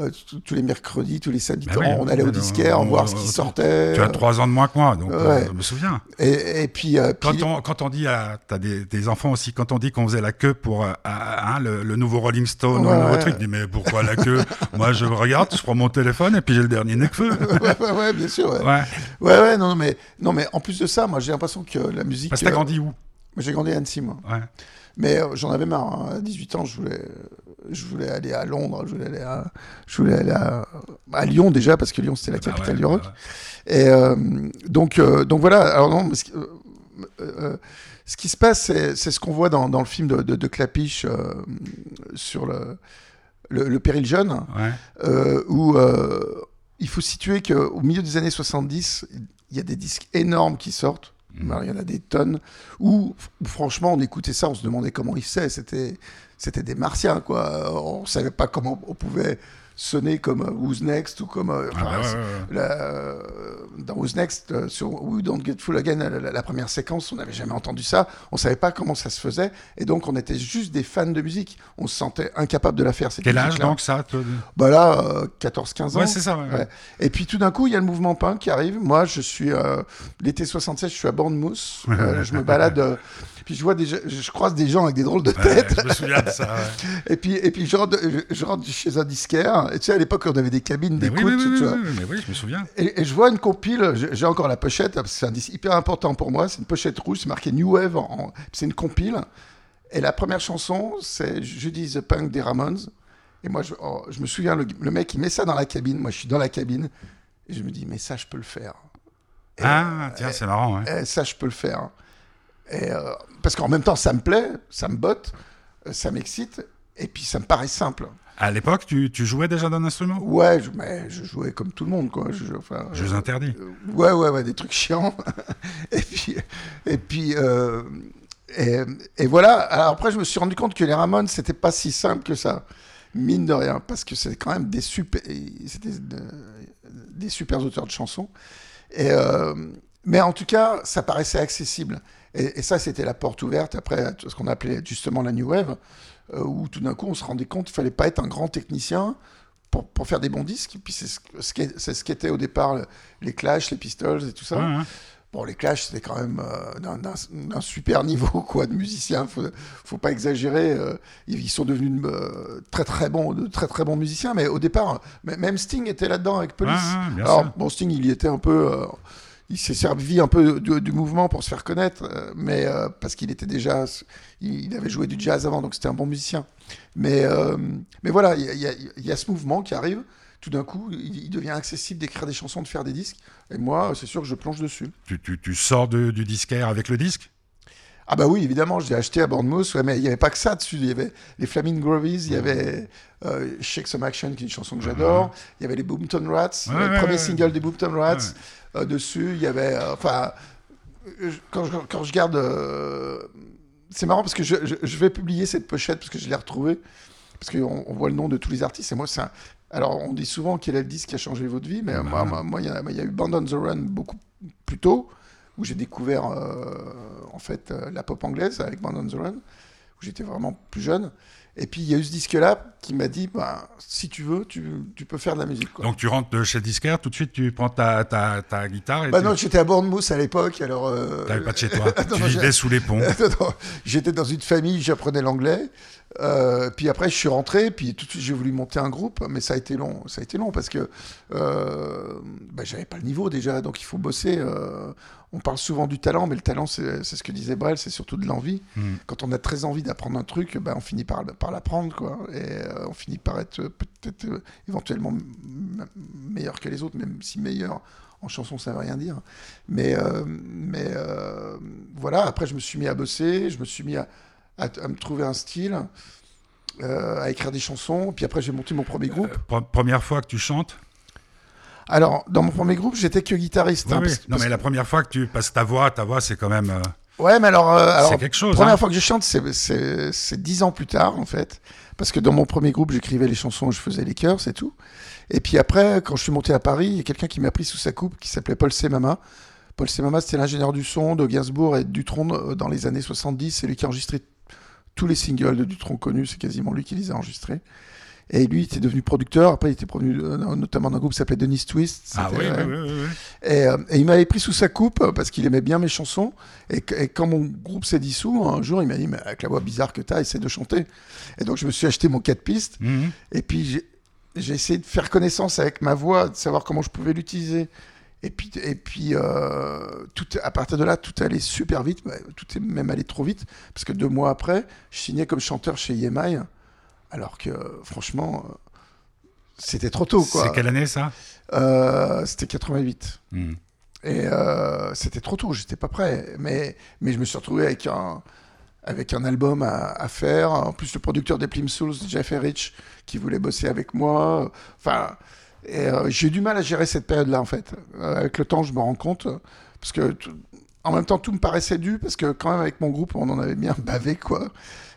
S2: Euh, tous les mercredis, tous les samedis, bah on allait au disquaire, voir ce qui sortait.
S1: Tu as trois ans de moins que moi, donc euh, je me souviens.
S2: Et, puis, euh,
S1: quand, On, quand on dit, tu as des, enfants aussi, quand on dit qu'on faisait la queue pour hein, le, nouveau Rolling Stone ou le nouveau truc, dis mais pourquoi la queue? Moi, je regarde, je prends mon téléphone et puis j'ai le dernier Necfeu.
S2: ouais, ouais, bien sûr. Ouais. ouais, ouais, non, mais non, mais en plus de ça, moi, j'ai l'impression que la musique.
S1: Parce que t'as grandi où?
S2: J'ai grandi à Annecy, moi. Ouais. Mais j'en avais marre. Hein. À 18 ans, je voulais, je voulais aller à Londres, je voulais aller à, je voulais aller à, Lyon déjà, parce que Lyon c'était la bah capitale du rock. Et euh, donc, euh, donc voilà. Alors non, ce, euh, ce qui se passe, c'est ce qu'on voit dans, dans, le film de, de, Clapiche sur le, le, Péril jeune, où il faut situer qu'au milieu des années 70, il y a des disques énormes qui sortent. Mmh. Il y en a des tonnes où, franchement, on écoutait ça, on se demandait comment il sait. C'était des martiens, quoi. On savait pas comment on pouvait sonner comme euh, Who's Next ou comme euh, ah euh, dans Who's Next sur We Don't Get Full Again la, première séquence on n'avait jamais entendu ça on savait pas comment ça se faisait et donc on était juste des fans de musique. On se sentait incapable de la faire
S1: quel âge donc ça
S2: bah là 14-15 ans
S1: ouais, c'est ça
S2: et puis tout d'un coup il y a le mouvement punk qui arrive. Moi je suis l'été 76 je suis à Bournemouth. Je me balade puis je vois des, je croise des gens avec des drôles de têtes.
S1: je me souviens de ça.
S2: et puis, et puis je rentre, je rentre chez un disquaire. Et tu sais, à l'époque, on avait des cabines d'écoute. Oui,
S1: oui,
S2: oui,
S1: mais oui, je me souviens.
S2: Et, je vois une compile. J'ai encore la pochette. C'est un disque hyper important pour moi. C'est une pochette rouge. C'est marqué New Wave. C'est une compile. Et la première chanson, c'est Judy the Punk des Ramones. Et moi, je, oh, je me souviens, le, mec, il met ça dans la cabine. Moi, je suis dans la cabine. Et je me dis, mais ça, je peux le faire.
S1: ah, tiens, c'est marrant.
S2: Ouais. ça, je peux le faire. Et, euh, parce qu'en même temps, ça me plaît, ça me botte, euh, ça m'excite, et puis ça me paraît simple.
S1: À l'époque, tu, tu, jouais déjà d'un instrument?
S2: Ouais, je, mais je jouais comme tout le monde, quoi. Je, enfin,
S1: Jeux interdits.
S2: Euh, ouais, ouais, ouais, des trucs chiants. et puis, et puis, et, et, voilà. Alors après, je me suis rendu compte que les Ramones, c'était pas si simple que ça, mine de rien, parce que c'est quand même des super, c'était des super auteurs de chansons. Et mais en tout cas, ça paraissait accessible. Et, ça, c'était la porte ouverte après ce qu'on appelait justement la New Wave, euh, où tout d'un coup, on se rendait compte qu'il fallait pas être un grand technicien pour, pour faire des bons disques. Et puis c'est ce, ce qu'étaient au départ les Clash, les Pistols et tout ça. Bon, les Clash, c'était quand même euh, d'un super niveau quoi, de musiciens. Faut, faut pas exagérer. Euh, ils sont devenus très très bons, de très très bons musiciens. Mais au départ, même Sting était là-dedans avec Police. Alors, bon, Sting, il y était un peu il s'est servi un peu du, mouvement pour se faire connaître, euh, mais euh, parce qu'il était déjà, il, avait joué du jazz avant, donc c'était un bon musicien. Mais, euh, mais voilà, il y, a ce mouvement qui arrive. Tout d'un coup, il, devient accessible d'écrire des chansons, de faire des disques. Et moi, c'est sûr que je plonge dessus.
S1: Tu, tu, tu sors du disquaire avec le disque?
S2: Ah bah oui, évidemment, je l'ai acheté à Bournemouth, mais il n'y avait pas que ça dessus. Il y avait les Flaming Grovies, il y avait Shake Some Action, qui est une chanson que j'adore. Il y avait les Boomtown Rats, le premier single des Boomtown Rats. Euh, dessus. Il y avait, euh, enfin, quand je, quand je garde, euh, c'est marrant parce que je, je, vais publier cette pochette parce que je l'ai retrouvée parce qu'on on voit le nom de tous les artistes. Et moi, c'est alors on dit souvent quel est le disque qui a changé votre vie, mais moi, moi, il y, a, y, a eu Band on the Run beaucoup plus tôt où j'ai découvert en fait la pop anglaise avec Band on the Run j'étais vraiment plus jeune. Et puis il y a eu ce disque-là qui m'a dit, bah, si tu veux, tu, tu, peux faire de la musique. Quoi.
S1: Donc tu rentres de chez Disquaire, tout de suite tu prends ta, ta, ta guitare et
S2: Bah
S1: tu...
S2: non, j'étais à Bournemouth à l'époque, alors... Euh...
S1: T'avais pas de chez toi,
S2: Non,
S1: tu
S2: non,
S1: vivais sous les ponts.
S2: J'étais dans une famille, j'apprenais l'anglais. Euh, puis après, je suis rentré, puis tout de suite, j'ai voulu monter un groupe, mais ça a été long. Ça a été long parce que euh, bah, j'avais pas le niveau déjà, donc il faut bosser. euh, on parle souvent du talent, mais le talent, c'est ce que disait Brel, c'est surtout de l'envie.
S1: Mm.
S2: Quand on a très envie d'apprendre un truc, bah, on finit par, par l'apprendre, quoi. Et euh, on finit par être euh, peut-être euh, éventuellement meilleur que les autres, même si meilleur en chanson, ça veut rien dire. Mais, euh, mais voilà, après, je me suis mis à bosser, je me suis mis à, à, à me trouver un style, à écrire des chansons. Puis après, j'ai monté mon premier groupe.
S1: Pre- première fois que tu chantes?
S2: Alors, dans mon premier groupe, j'étais que guitariste.
S1: Oui,
S2: hein,
S1: oui.
S2: parce-
S1: Non,
S2: parce
S1: mais la première fois que tu. Parce que ta voix, ta voix, c'est quand même. euh,
S2: Ouais, mais alors, euh, alors
S1: c'est quelque chose.
S2: première
S1: hein.
S2: fois que je chante, c'est- dix ans plus tard, en fait. Parce que dans mon premier groupe, j'écrivais les chansons, je faisais les chœurs, c'est tout. Et puis après, quand je suis monté à Paris, il y a quelqu'un qui m'a pris sous sa coupe, qui s'appelait Paul Semama. Paul Semama, c'était l'ingénieur du son de Gainsbourg et de Dutronc euh, dans les années 70. C'est lui qui a enregistré tous les singles de Dutronc connus. C'est quasiment lui qui les a enregistrés. Et lui, il était devenu producteur. Après, il était produit euh, notamment d'un groupe qui s'appelait Dennis Twist.
S1: Ah oui,
S2: C'était,
S1: oui,
S2: euh,
S1: oui, oui, oui.
S2: et, euh, et il m'avait pris sous sa coupe parce qu'il aimait bien mes chansons. Et, quand mon groupe s'est dissous, un jour, il m'a dit Mais avec la voix bizarre que t'as, essaie de chanter. Et donc, je me suis acheté mon 4 pistes.
S1: Mhm.
S2: Et puis, j'ai- essayé de faire connaissance avec ma voix, de savoir comment je pouvais l'utiliser. Et puis, et puis euh, tout, à partir de là, tout allait super vite. bah, Tout est même allé trop vite. Parce que deux mois après, je signais comme chanteur chez EMI. Alors que, franchement, euh, c'était trop tôt.
S1: C'est quelle année ça?
S2: Euh, C'était 88.
S1: Mhm.
S2: Et euh, c'était trop tôt, j'étais pas prêt. Mais, mais je me suis retrouvé avec un, avec un album à, à faire. En plus, le producteur des Plim Souls, Jeff Erich, qui voulait bosser avec moi. Enfin, euh, j'ai eu du mal à gérer cette période-là, en fait. Avec le temps, je me rends compte. Parce que, tout- en même temps, tout me paraissait dû, parce que quand même, avec mon groupe, on en avait bien bavé, quoi.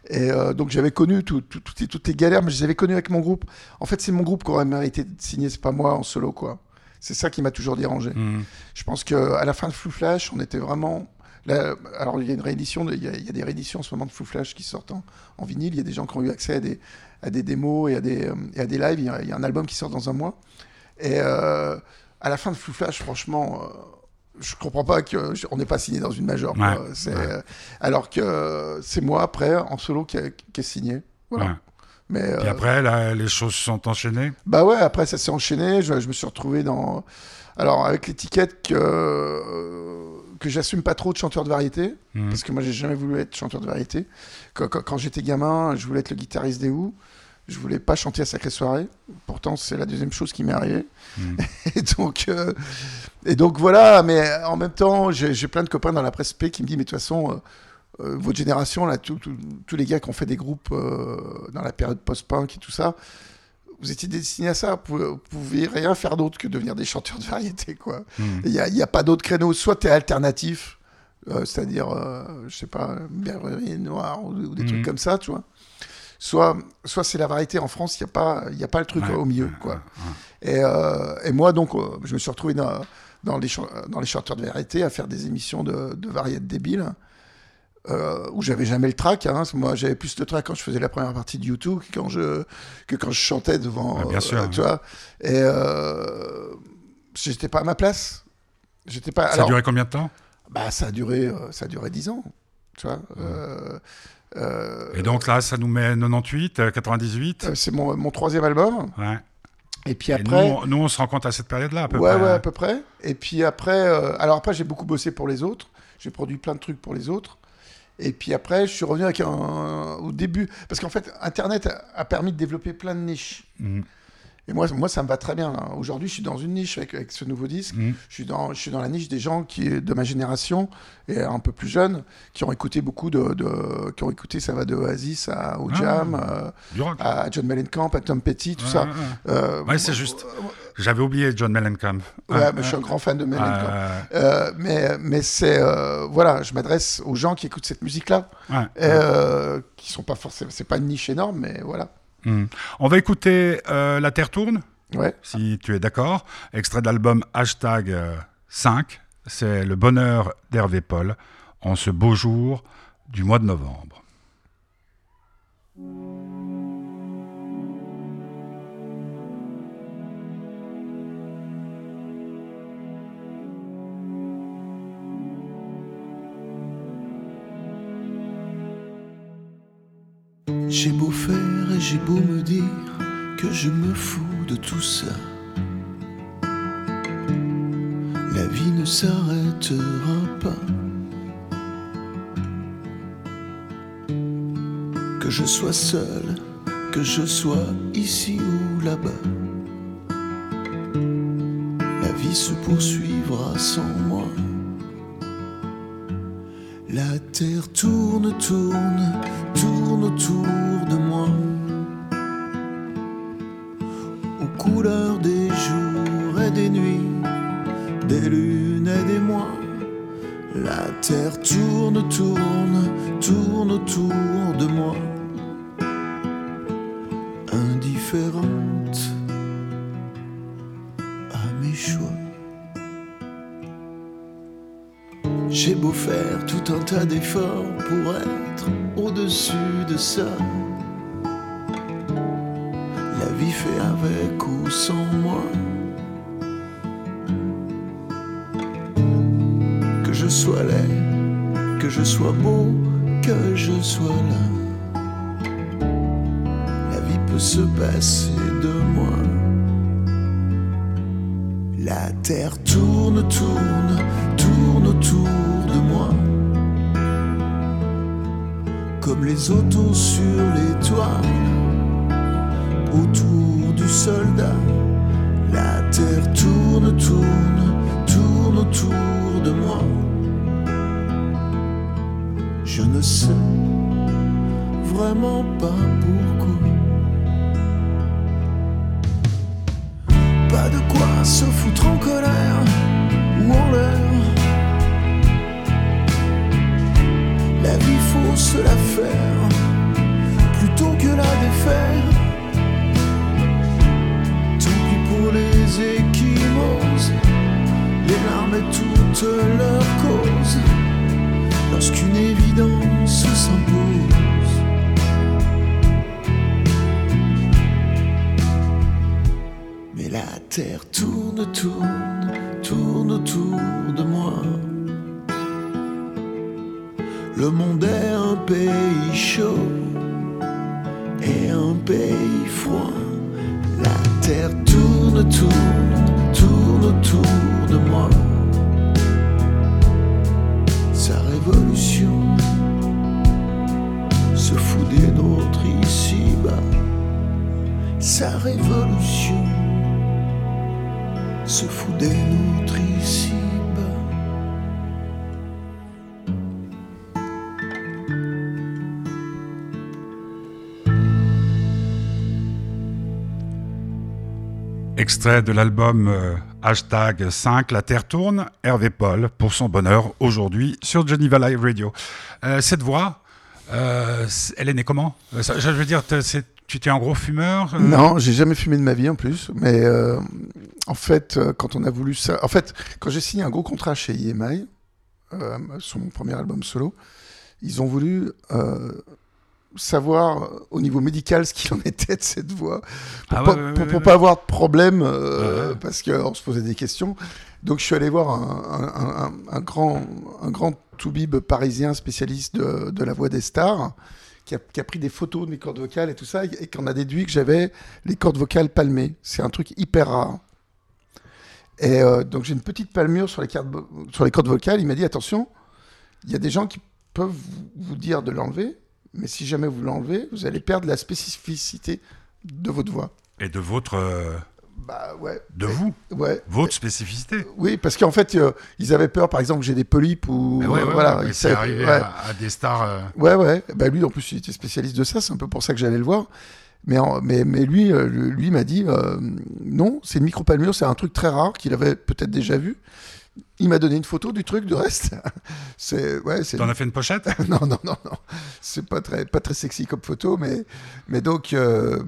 S2: Et euh, donc, j'avais connu tout- tout- tout- toutes les galères, mais je les avais connues avec mon groupe. En fait, c'est mon groupe qui aurait mérité de signer, c'est pas moi en solo, quoi. C'est ça qui m'a toujours dérangé.
S1: Mhm.
S2: Je pense qu'à la fin de Flou Flash, on était vraiment. Là, alors, il y a une réédition, il y, a, il y a des rééditions en ce moment de Flou Flash qui sortent en, en vinyle. Il y a des gens qui ont eu accès à des, à des démos et à des, euh, et à des lives. Il y, y a un album qui sort dans un mois. Et euh, à la fin de Flou Flash, franchement, euh, je comprends pas qu'on n'ait pas signé dans une major.
S1: Ouais, ouais.
S2: euh, alors que c'est moi, après, en solo, qui a signé. Voilà.
S1: Ouais.
S2: Mais,
S1: Puis
S2: euh,
S1: après, là, les choses se sont enchaînées?
S2: bah ouais, après ça s'est enchaîné. Je, je me suis retrouvé dans. Alors, avec l'étiquette que, euh, que j'assume pas trop de chanteur de variété,
S1: Mhm.
S2: parce que moi j'ai jamais voulu être chanteur de variété. Quand, quand- quand j'étais gamin, je voulais être le guitariste des Who. Je voulais pas chanter à Sacrée Soirée. Pourtant, c'est la deuxième chose qui m'est arrivée. Et donc, euh, et donc voilà, mais en même temps, j'ai plein de copains dans la presse P qui me disent, mais de toute façon, euh, euh, votre génération, là, tous- les gars qui ont fait des groupes euh, dans la période post-punk et tout ça, vous étiez destinés à ça. Vous pouviez rien faire d'autre que devenir des chanteurs de variété, quoi.
S1: Mhm.
S2: Il n'y a, pas d'autre créneau. Soit tu es alternatif, c'est-à-dire, je sais pas, Berrerie Noir ou, ou des
S1: Mhm.
S2: trucs comme ça, tu vois. Soit, soit c'est la variété en France, il n'y a, pas- y a pas le truc
S1: Ouais,
S2: au milieu, quoi.
S1: ouais,
S2: Et, euh, et moi, donc, euh, je me suis retrouvé dans, dans, les, dans les chanteurs de variété à faire des émissions de, de variété débiles. Euh, où j'avais jamais le trac. Hein. Moi, j'avais plus le trac quand je faisais la première partie de YouTube que quand je, que quand je chantais devant.
S1: Ouais, bien sûr,
S2: tu vois. Et j'étais pas à ma place. J'étais pas.
S1: Ça a duré combien de temps?
S2: Bah, ça a duré, ça a duré 10 ans. Tu vois. Euh, euh,
S1: Et donc là, ça nous met 98, euh, 98.
S2: euh, c'est mon, mon troisième album.
S1: Ouais.
S2: Et puis
S1: Et
S2: après.
S1: nous, on- nous, on se rend compte à cette période-là, à peu
S2: ouais,
S1: près.
S2: ouais,
S1: hein.
S2: à peu près. Et puis après, euh, alors après, j'ai beaucoup bossé pour les autres. J'ai produit plein de trucs pour les autres. Et puis après, je suis revenu avec un. Au début. Parce qu'en fait, Internet a, a permis de développer plein de niches.
S1: Mhm.
S2: Et moi, moi ça me va très bien. Aujourd'hui, je suis dans une niche avec, avec ce nouveau disque.
S1: Mhm.
S2: Je suis, dans, je suis dans la niche des gens qui, de ma génération et un peu plus jeunes qui ont écouté beaucoup de. de- qui ont écouté, ça va de Oasis à, au
S1: Ah.
S2: Jam, euh, à John Mellencamp, à Tom Petty, tout ça.
S1: ouais, ouais.
S2: Euh,
S1: Ouais, c'est juste. J'avais oublié John Mellencamp.
S2: Ouais, mais je suis un grand fan de Mellencamp.
S1: Euh,
S2: Euh, mais mais c'est euh, voilà, je m'adresse aux gens qui écoutent cette musique-là, euh, qui sont pas forcément, c'est pas une niche énorme, mais voilà.
S1: Mhm. On va écouter euh, La Terre tourne,
S2: Ouais.
S1: si tu es d'accord. Extrait de l'album Hashtag euh, 5. C'est le bonheur d'Hervé Paul en ce beau jour du mois de novembre.
S2: J'ai beau faire j'ai beau me dire que je me fous de tout ça. La vie ne s'arrêtera pas. Que je sois seul, que je sois ici ou là-bas. La vie se poursuivra sans moi. La terre tourne, tourne, tourne autour de moi. Terre tourne, tourne, tourne autour de moi. Indifférente à mes choix. J'ai beau faire tout un tas d'efforts pour être au-dessus de ça. La vie fait avec ou sans moi. Je sois laid, que je sois beau, que je sois là. La vie peut se passer de moi. La terre tourne, tourne, tourne autour de moi. Comme les autos sur l'étoile, autour du soldat. La terre tourne, tourne, tourne autour de moi. Je ne sais vraiment pas pourquoi. Pas de quoi se foutre en colère ou en l'air. La vie faut se la faire plutôt que la défaire. Tant pis pour les échymoses, les larmes et toutes leurs causes. Lorsqu'une évidence s'impose. Mais la terre tourne, tourne, tourne autour de moi. Le monde est un pays chaud et un pays froid. La terre tourne, tourne, tourne autour de moi. Se fout des nôtres ici-bas. Sa révolution se fout des nôtres ici-bas.
S1: Extrait de l'album euh, hashtag 5, La Terre tourne, Hervé Paul, pour son bonheur, aujourd'hui sur Geneva Live Radio. Euh, cette voix, euh, elle est née comment? Euh, Je veux dire, tu étais un gros fumeur
S4: Non, j'ai jamais fumé de ma vie en plus. Mais en fait, quand on a voulu ça. En fait, quand j'ai signé un gros contrat chez EMI, euh, sur mon premier album solo, ils ont voulu savoir euh, au niveau médical ce qu'il en était de cette voix. Pour
S1: Ah
S4: pas,
S1: ouais, ouais,
S4: pour-
S1: ouais,
S4: pour
S1: ouais.
S4: pas avoir de problème, euh, parce qu'on se posait des questions. Donc je suis allé voir un, un- un- un grand, un grand toubib parisien spécialiste de, de la voix des stars. Qui a, qui a pris des photos de mes cordes vocales et tout ça, et, qu'on a déduit que j'avais les cordes vocales palmées. C'est un truc hyper rare. Et euh, donc j'ai une petite palmure sur les, cartes sur les cordes vocales. Il m'a dit attention, il y a des gens qui peuvent vous dire de l'enlever, mais si jamais vous l'enlevez, vous allez perdre la spécificité de votre voix.
S1: Et de votre. euh,
S4: Bah ouais.
S1: de vous,
S4: Ouais.
S1: votre spécificité.
S4: Oui, parce qu'en fait, euh, ils avaient peur, par exemple, que j'ai des polypes ou
S1: ouais, ouais,
S4: voilà.
S1: ouais, c'est arrivé à, à des stars. euh,
S4: Ouais, ouais. Bah, lui, en plus, il était spécialiste de ça. C'est un peu pour ça que j'allais le voir. Mais, en- mais, mais lui, lui m'a dit non, c'est une micropalmure, c'est un truc très rare qu'il avait peut-être déjà vu. Il m'a donné une photo du truc, de reste. c'est ouais, c'est
S1: T'en as fait une pochette?
S4: Non, non, non, non. C'est pas très, pas très sexy comme photo, mais, mais donc, euh,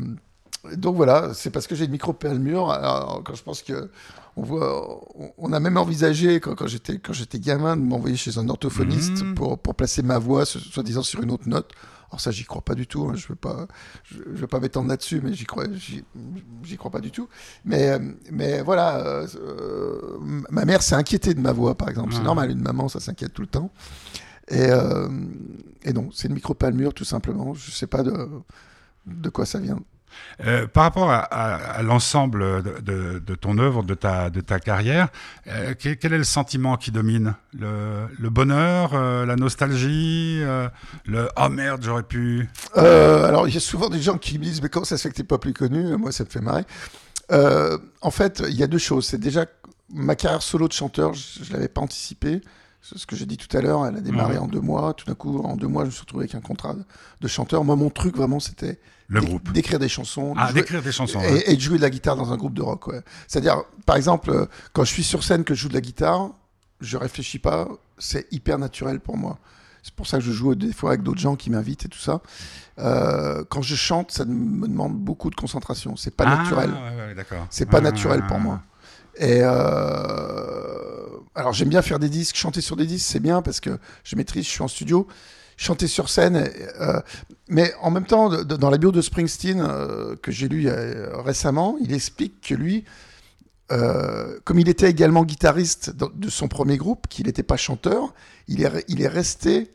S2: donc voilà, c'est parce que j'ai une micro mur. Alors, quand je pense que on voit, on, a même envisagé quand, quand j'étais quand j'étais gamin de m'envoyer chez un orthophoniste mmh. pour, pour placer ma voix, soi-disant sur une autre note. Alors ça, j'y crois pas du tout. Hein. Je veux pas, je, veux pas m'étendre là-dessus, mais j'y crois, j'y crois pas du tout. Mais, mais voilà, euh, ma mère s'est inquiétée de ma voix, par exemple. C'est normal, une maman, ça s'inquiète tout le temps. Et, euh, et non, c'est une micro-palmure, tout simplement. Je sais pas de, de quoi ça vient.
S1: Euh, par rapport à, l'ensemble de, ton œuvre, de ta, de ta carrière, euh, quel, est le sentiment qui domine le, bonheur, euh, la nostalgie, le ⁇ Oh merde, j'aurais pu ⁇
S2: Alors, il y a souvent des gens qui me disent ⁇ Mais comment ça se fait que tu n'es pas plus connu ?⁇ Moi, ça me fait marrer. en fait, il y a deux choses. C'est déjà ma carrière solo de chanteur, je ne l'avais pas anticipé. Ce que j'ai dit tout à l'heure, elle a démarré en deux mois. Tout d'un coup, en deux mois, je me suis retrouvé avec un contrat de chanteur. Moi, mon truc, vraiment, c'était
S1: le groupe.
S2: D'écrire des chansons.
S1: Ah, d'écrire des chansons.
S2: Et, de jouer de la guitare dans un groupe de rock, ouais. C'est-à-dire, par exemple, euh, quand je suis sur scène, que je joue de la guitare, je réfléchis pas, c'est hyper naturel pour moi. C'est pour ça que je joue des fois avec d'autres gens qui m'invitent et tout ça. Euh, quand je chante, ça me demande beaucoup de concentration. C'est pas
S1: ah,
S2: naturel.
S1: Ouais.
S2: C'est pas naturel pour moi. Et euh... alors j'aime bien faire des disques, chanter sur des disques, c'est bien parce que je maîtrise, je suis en studio chanter sur scène. Euh, mais en même temps, dans la bio de Springsteen euh, que j'ai lu euh, récemment, il explique que lui, comme il était également guitariste de son premier groupe, qu'il n'était pas chanteur, il est, il est resté,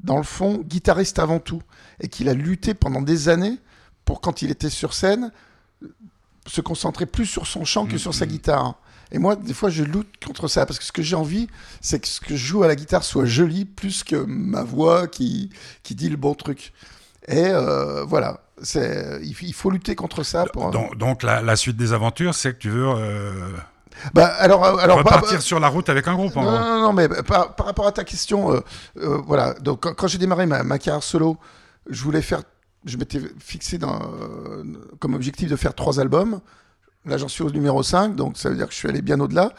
S2: dans le fond, guitariste avant tout. Et qu'il a lutté pendant des années pour, quand il était sur scène, se concentrer plus sur son chant que sur sa mm-hmm. guitare. Et moi, des fois, je lutte contre ça, parce que ce que j'ai envie, c'est que ce que je joue à la guitare soit joli, plus que ma voix qui, qui dit le bon truc. Et euh, voilà, c'est, il, faut lutter contre ça. Pour...
S1: Donc, donc la, suite des aventures, c'est que tu veux... Euh...
S2: Bah, alors, euh, alors
S1: partir sur la route avec un groupe.
S2: Non, non, non, mais par, par, rapport à ta question, euh, voilà. Donc, quand, j'ai démarré ma, ma, carrière solo, je voulais faire, je m'étais fixé dans, comme objectif de faire trois albums. Là, j'en suis au numéro 5, donc ça veut dire que je suis allé bien au-delà.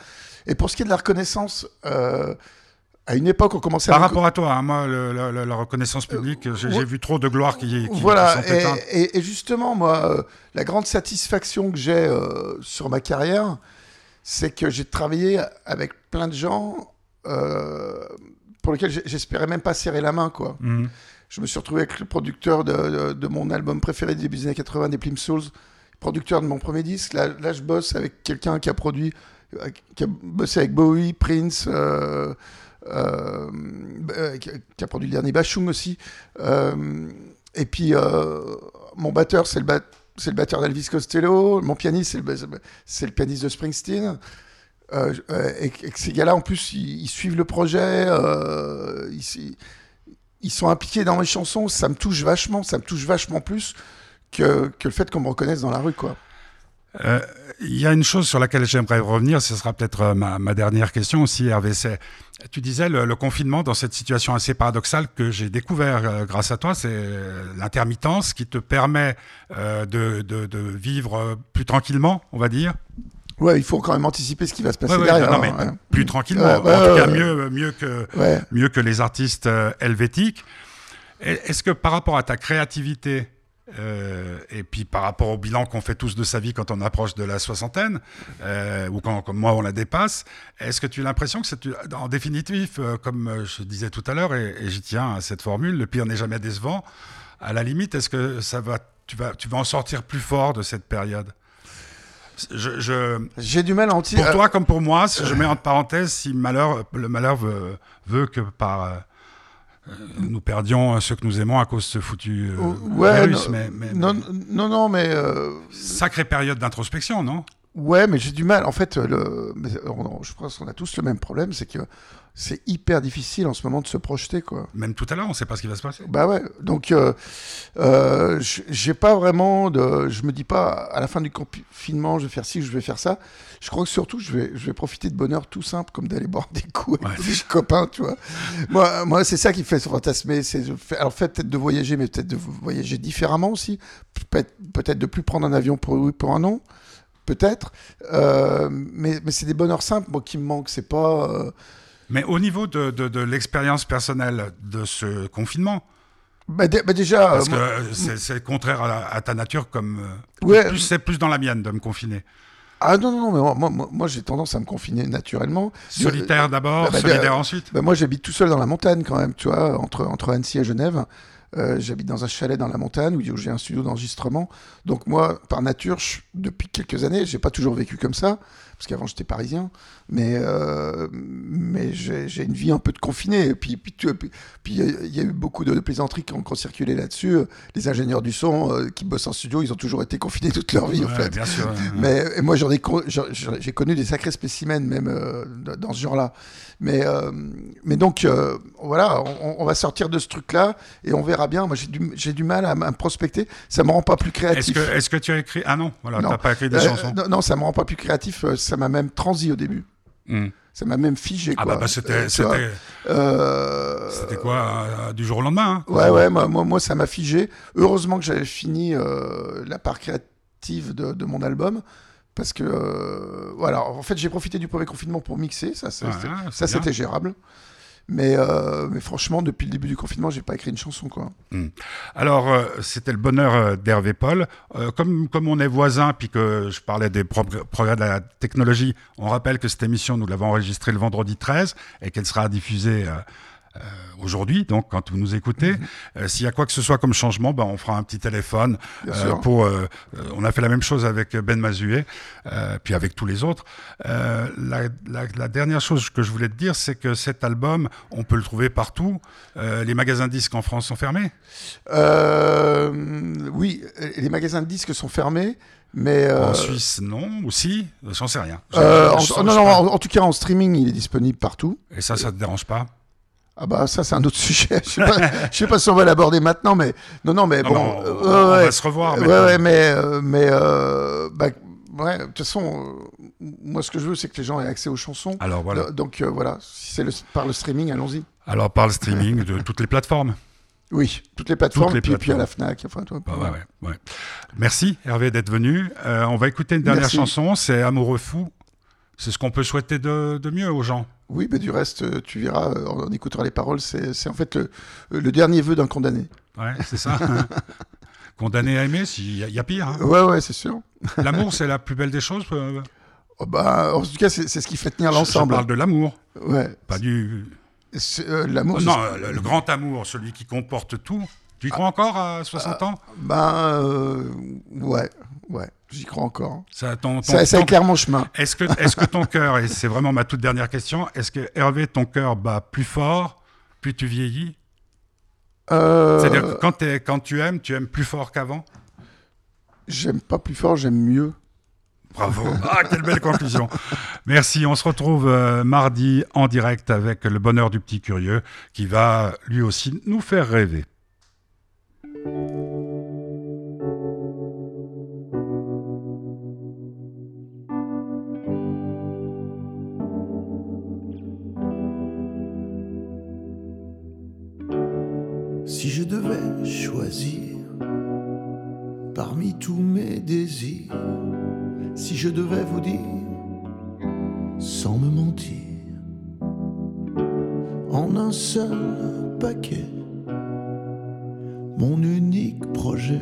S2: Et pour ce qui est de la reconnaissance, euh, à une époque, on commençait
S1: Par rapport à toi, hein, moi, la reconnaissance publique, j'ai vu trop de gloire qui,
S2: qui Voilà, et, et, justement, moi, euh, la grande satisfaction que j'ai euh, sur ma carrière, c'est que j'ai travaillé avec plein de gens pour lesquels j'espérais même pas serrer la main, quoi. Mhm. Je me suis retrouvé avec le producteur de, de, mon album préféré des années 80, des Plim Souls, producteur de mon premier disque. Là, je bosse avec quelqu'un qui a produit, euh, qui a bossé avec Bowie, Prince, euh, euh, qui a produit le dernier Bachung aussi. et puis, mon batteur, c'est le, batteur d'Elvis Costello. Mon pianiste, c'est le, c'est le pianiste de Springsteen. et, que ces gars-là, en plus, ils, suivent le projet. ils, ils sont impliqués dans mes chansons. Ça me touche vachement. Ça me touche vachement plus que, le fait qu'on me reconnaisse dans la rue, quoi.
S1: Euh, il y a une chose sur laquelle j'aimerais revenir, ce sera peut-être euh, ma, dernière question aussi, Hervé. Tu disais le, confinement dans cette situation assez paradoxale que j'ai découvert euh, grâce à toi, c'est l'intermittence qui te permet de, vivre plus tranquillement, on va dire.
S2: Ouais, il faut quand même anticiper ce qui va se passer derrière.
S1: Non, mais plus tranquillement, en tout cas mieux, mieux, que, mieux que les artistes helvétiques. Est-ce que par rapport à ta créativité, euh, et puis par rapport au bilan qu'on fait tous de sa vie quand on approche de la soixantaine, euh, ou quand, comme moi on la dépasse, est-ce que tu as l'impression que c'est en définitive, euh, comme je disais tout à l'heure, et, j'y tiens à cette formule, le pire n'est jamais décevant, à la limite, est-ce que ça va, tu, vas, tu vas en sortir plus fort de cette période?
S2: Je, J'ai du mal à en
S1: tirer. Pour toi comme pour moi, si je mets entre parenthèses, si malheur, le malheur veut, veut que par nous perdions ceux que nous aimons à cause de ce foutu euh, virus.
S2: Non, mais, non, non, non, mais. Euh,
S1: Sacrée période d'introspection, non?
S2: Ouais, mais j'ai du mal. En fait, le, je pense qu'on a tous le même problème, c'est que c'est hyper difficile en ce moment de se projeter, quoi.
S1: Même tout à l'heure, on ne sait pas ce qui va se passer.
S2: Bah ouais. Donc, euh, euh, j'ai pas vraiment de. Je me dis pas à la fin du confinement, je vais faire ci, je vais faire ça. Je crois que surtout, je vais, je vais profiter de bonheur tout simple, comme d'aller boire des coups avec des copains, tu vois. moi, moi c'est ça qui fait se fantasmer. Alors fait peut-être de voyager, mais peut-être de voyager différemment aussi. Peut-être de plus prendre un avion pour pour un an peut-être. Euh, mais, mais c'est des bonheurs simples, moi, qui me manquent. C'est pas.
S1: Mais au niveau de, de, l'expérience personnelle de ce confinement,
S2: bah, bah, déjà,
S1: Parce
S2: euh,
S1: que euh, c'est contraire à, à ta nature, comme. euh,
S2: Ouais.
S1: C'est plus dans la mienne de me confiner.
S2: ah non, non, non, mais moi, moi, moi, moi, j'ai tendance à me confiner naturellement.
S1: Solitaire d'abord,
S2: bah, bah,
S1: solidaire
S2: euh,
S1: ensuite.
S2: Bah, moi, j'habite tout seul dans la montagne quand même, tu vois, entre, entre Annecy et Genève. Euh, j'habite dans un chalet dans la montagne où j'ai un studio d'enregistrement. Donc moi, par nature, je- depuis quelques années, j'ai pas toujours vécu comme ça, parce qu'avant j'étais parisien, mais euh, mais j'ai une vie un peu de confiné. Et puis puis tu- puis puis il y a- il y, a eu beaucoup de, de plaisanteries qui ont, qui ont circulé là-dessus. Les ingénieurs du son euh, qui bossent en studio, ils ont toujours été confinés toute leur vie en fait.
S1: Bien sûr.
S2: Mais moi, j'en ai, j'ai connu des sacrés spécimens même euh, dans- ce genre-là. Mais, euh, mais donc, euh, voilà, on, on va sortir de ce truc-là et on verra bien. Moi, j'ai du, du mal à, me prospecter. Ça me rend pas plus
S1: Est-ce
S2: créatif.
S1: que, est que tu as écrit. Ah non, voilà,
S2: Non.
S1: t'as pas écrit des
S2: Euh,
S1: chansons.
S2: non, non, ça me rend pas plus créatif. euh, Ça m'a même transi au début.
S1: Hmm.
S2: Ça m'a même figé.
S1: Ah
S2: quoi.
S1: bah, bah, c'était
S2: Euh, Euh,
S1: c'était quoi euh, Du jour au lendemain hein
S2: Ouais, ouais, moi, moi, moi, ça m'a figé. Heureusement que j'avais fini la part créative de, de mon album. Parce que, euh, voilà, en fait, j'ai profité du premier confinement pour mixer. Ça,
S1: bien.
S2: c'était gérable. Mais, euh, mais franchement, depuis le début du confinement, j'ai pas écrit une chanson, quoi.
S1: Alors, euh, c'était le bonheur euh, d'Hervé Paul. Comme, on est voisins, puis que je parlais des progr- progrès de la technologie, on rappelle que cette émission, nous l'avons enregistrée le vendredi 13 et qu'elle sera diffusée euh, aujourd'hui, donc quand vous nous écoutez.
S2: Mhm.
S1: Euh, S'il y a quoi que ce soit comme changement, ben, on fera un petit téléphone. Euh, pour, on a fait la même chose avec Ben Mazué, euh, puis avec tous les autres. La, la- la dernière chose que je voulais te dire, c'est que cet album, on peut le trouver partout. Les magasins disques en France sont fermés?
S2: Oui, les magasins de disques sont fermés, mais... euh,
S1: En Suisse, non, aussi, j'en sais rien.
S2: Euh, en- non, non, en, en tout cas, en streaming, il est disponible partout.
S1: Et ça, ça te dérange pas?
S2: Ah bah ça c'est un autre sujet. Je sais pas, je sais pas si on va l'aborder maintenant, mais non non mais
S1: Non,
S2: bon.
S1: non,
S2: euh,
S1: on-
S2: ouais,
S1: va se revoir,
S2: Ouais mais euh, mais euh, bah, ouais de toute façon euh, moi ce que je veux c'est que les gens aient accès aux chansons.
S1: Alors voilà.
S2: Do- Donc euh, voilà si c'est le, par le streaming allons-y.
S1: Alors par le streaming de toutes les plateformes.
S2: Oui toutes les plateformes
S1: Toutes les
S2: puis, puis à la. Fnac enfin toi.
S1: Bah, ouais, ouais, ouais. Merci Hervé d'être venu. Euh, on va écouter une dernière
S2: Merci.
S1: chanson, c'est Amoureux fou. C'est ce qu'on peut souhaiter de, de mieux aux gens.
S2: Oui mais du reste euh, tu verras euh, on écoutera les paroles c'est en fait le, le dernier vœu d'un condamné.
S1: Ouais, c'est ça. Condamné à aimer, s'il y, a- il y a pire. hein.
S2: Ouais ouais c'est sûr.
S1: L'amour, c'est la plus belle des choses. euh,
S2: Oh, bah, en tout cas c'est ce qui fait tenir l'ensemble.
S1: parle de l'amour,
S2: Ouais.
S1: pas du.
S2: C'est, euh, L'amour.
S1: Oh,
S2: c'est-
S1: non, le, le grand amour, celui qui comporte tout. Tu y crois encore à 60 ans?
S2: Ben, euh, ouais, ouais, j'y crois encore.
S1: ça, ton, ton-
S2: Ça, ça
S1: ton-
S2: éclaire mon chemin.
S1: Est-ce que, est que ton cœur, et c'est vraiment ma toute dernière question, est-ce que Hervé, ton cœur bat plus fort, plus tu vieillis?
S2: Euh,
S1: C'est-à-dire que quand tu aimes, tu aimes plus fort qu'avant?
S2: J'aime pas plus fort, j'aime mieux.
S1: Bravo Ah, quelle belle conclusion Merci, on se retrouve euh, mardi en direct avec le bonheur du petit curieux qui va lui aussi nous faire rêver.
S3: Je devais vous dire sans me mentir, en un seul paquet, mon unique projet,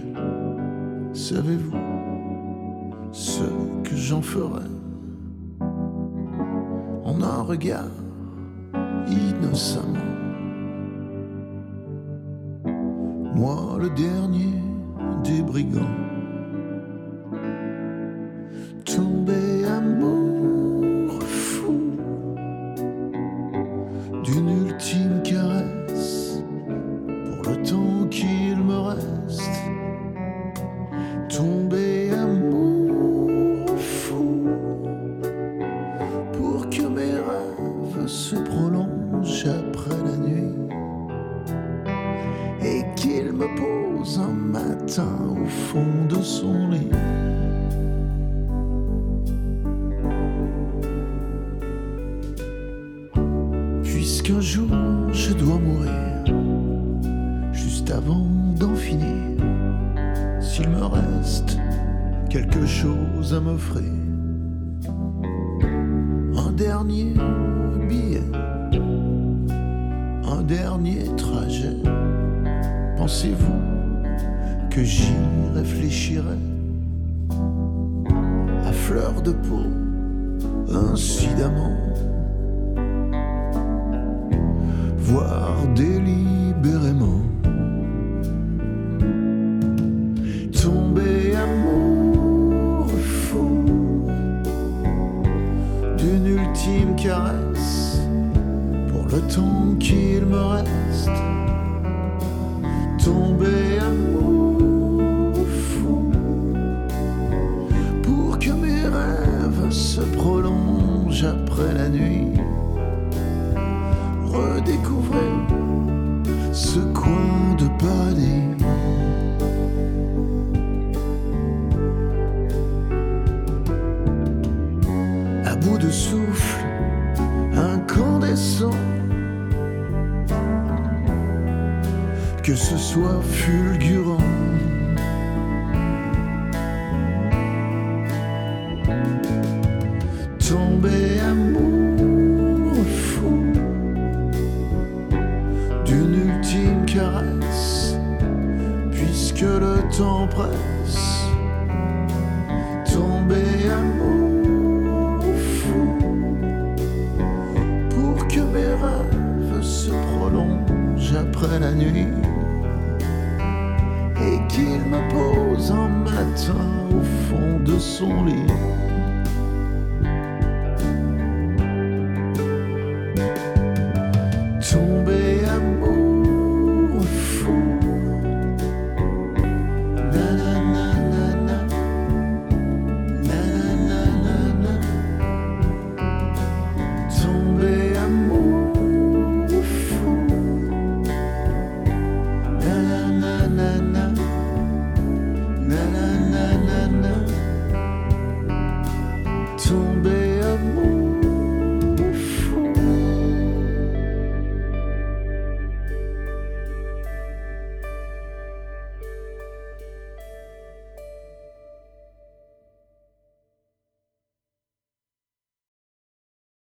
S3: savez-vous ce que j'en ferais en un regard innocemment moi le dernier des brigands. Tombé amour après la nuit.
S2: Redécouvrir ce coin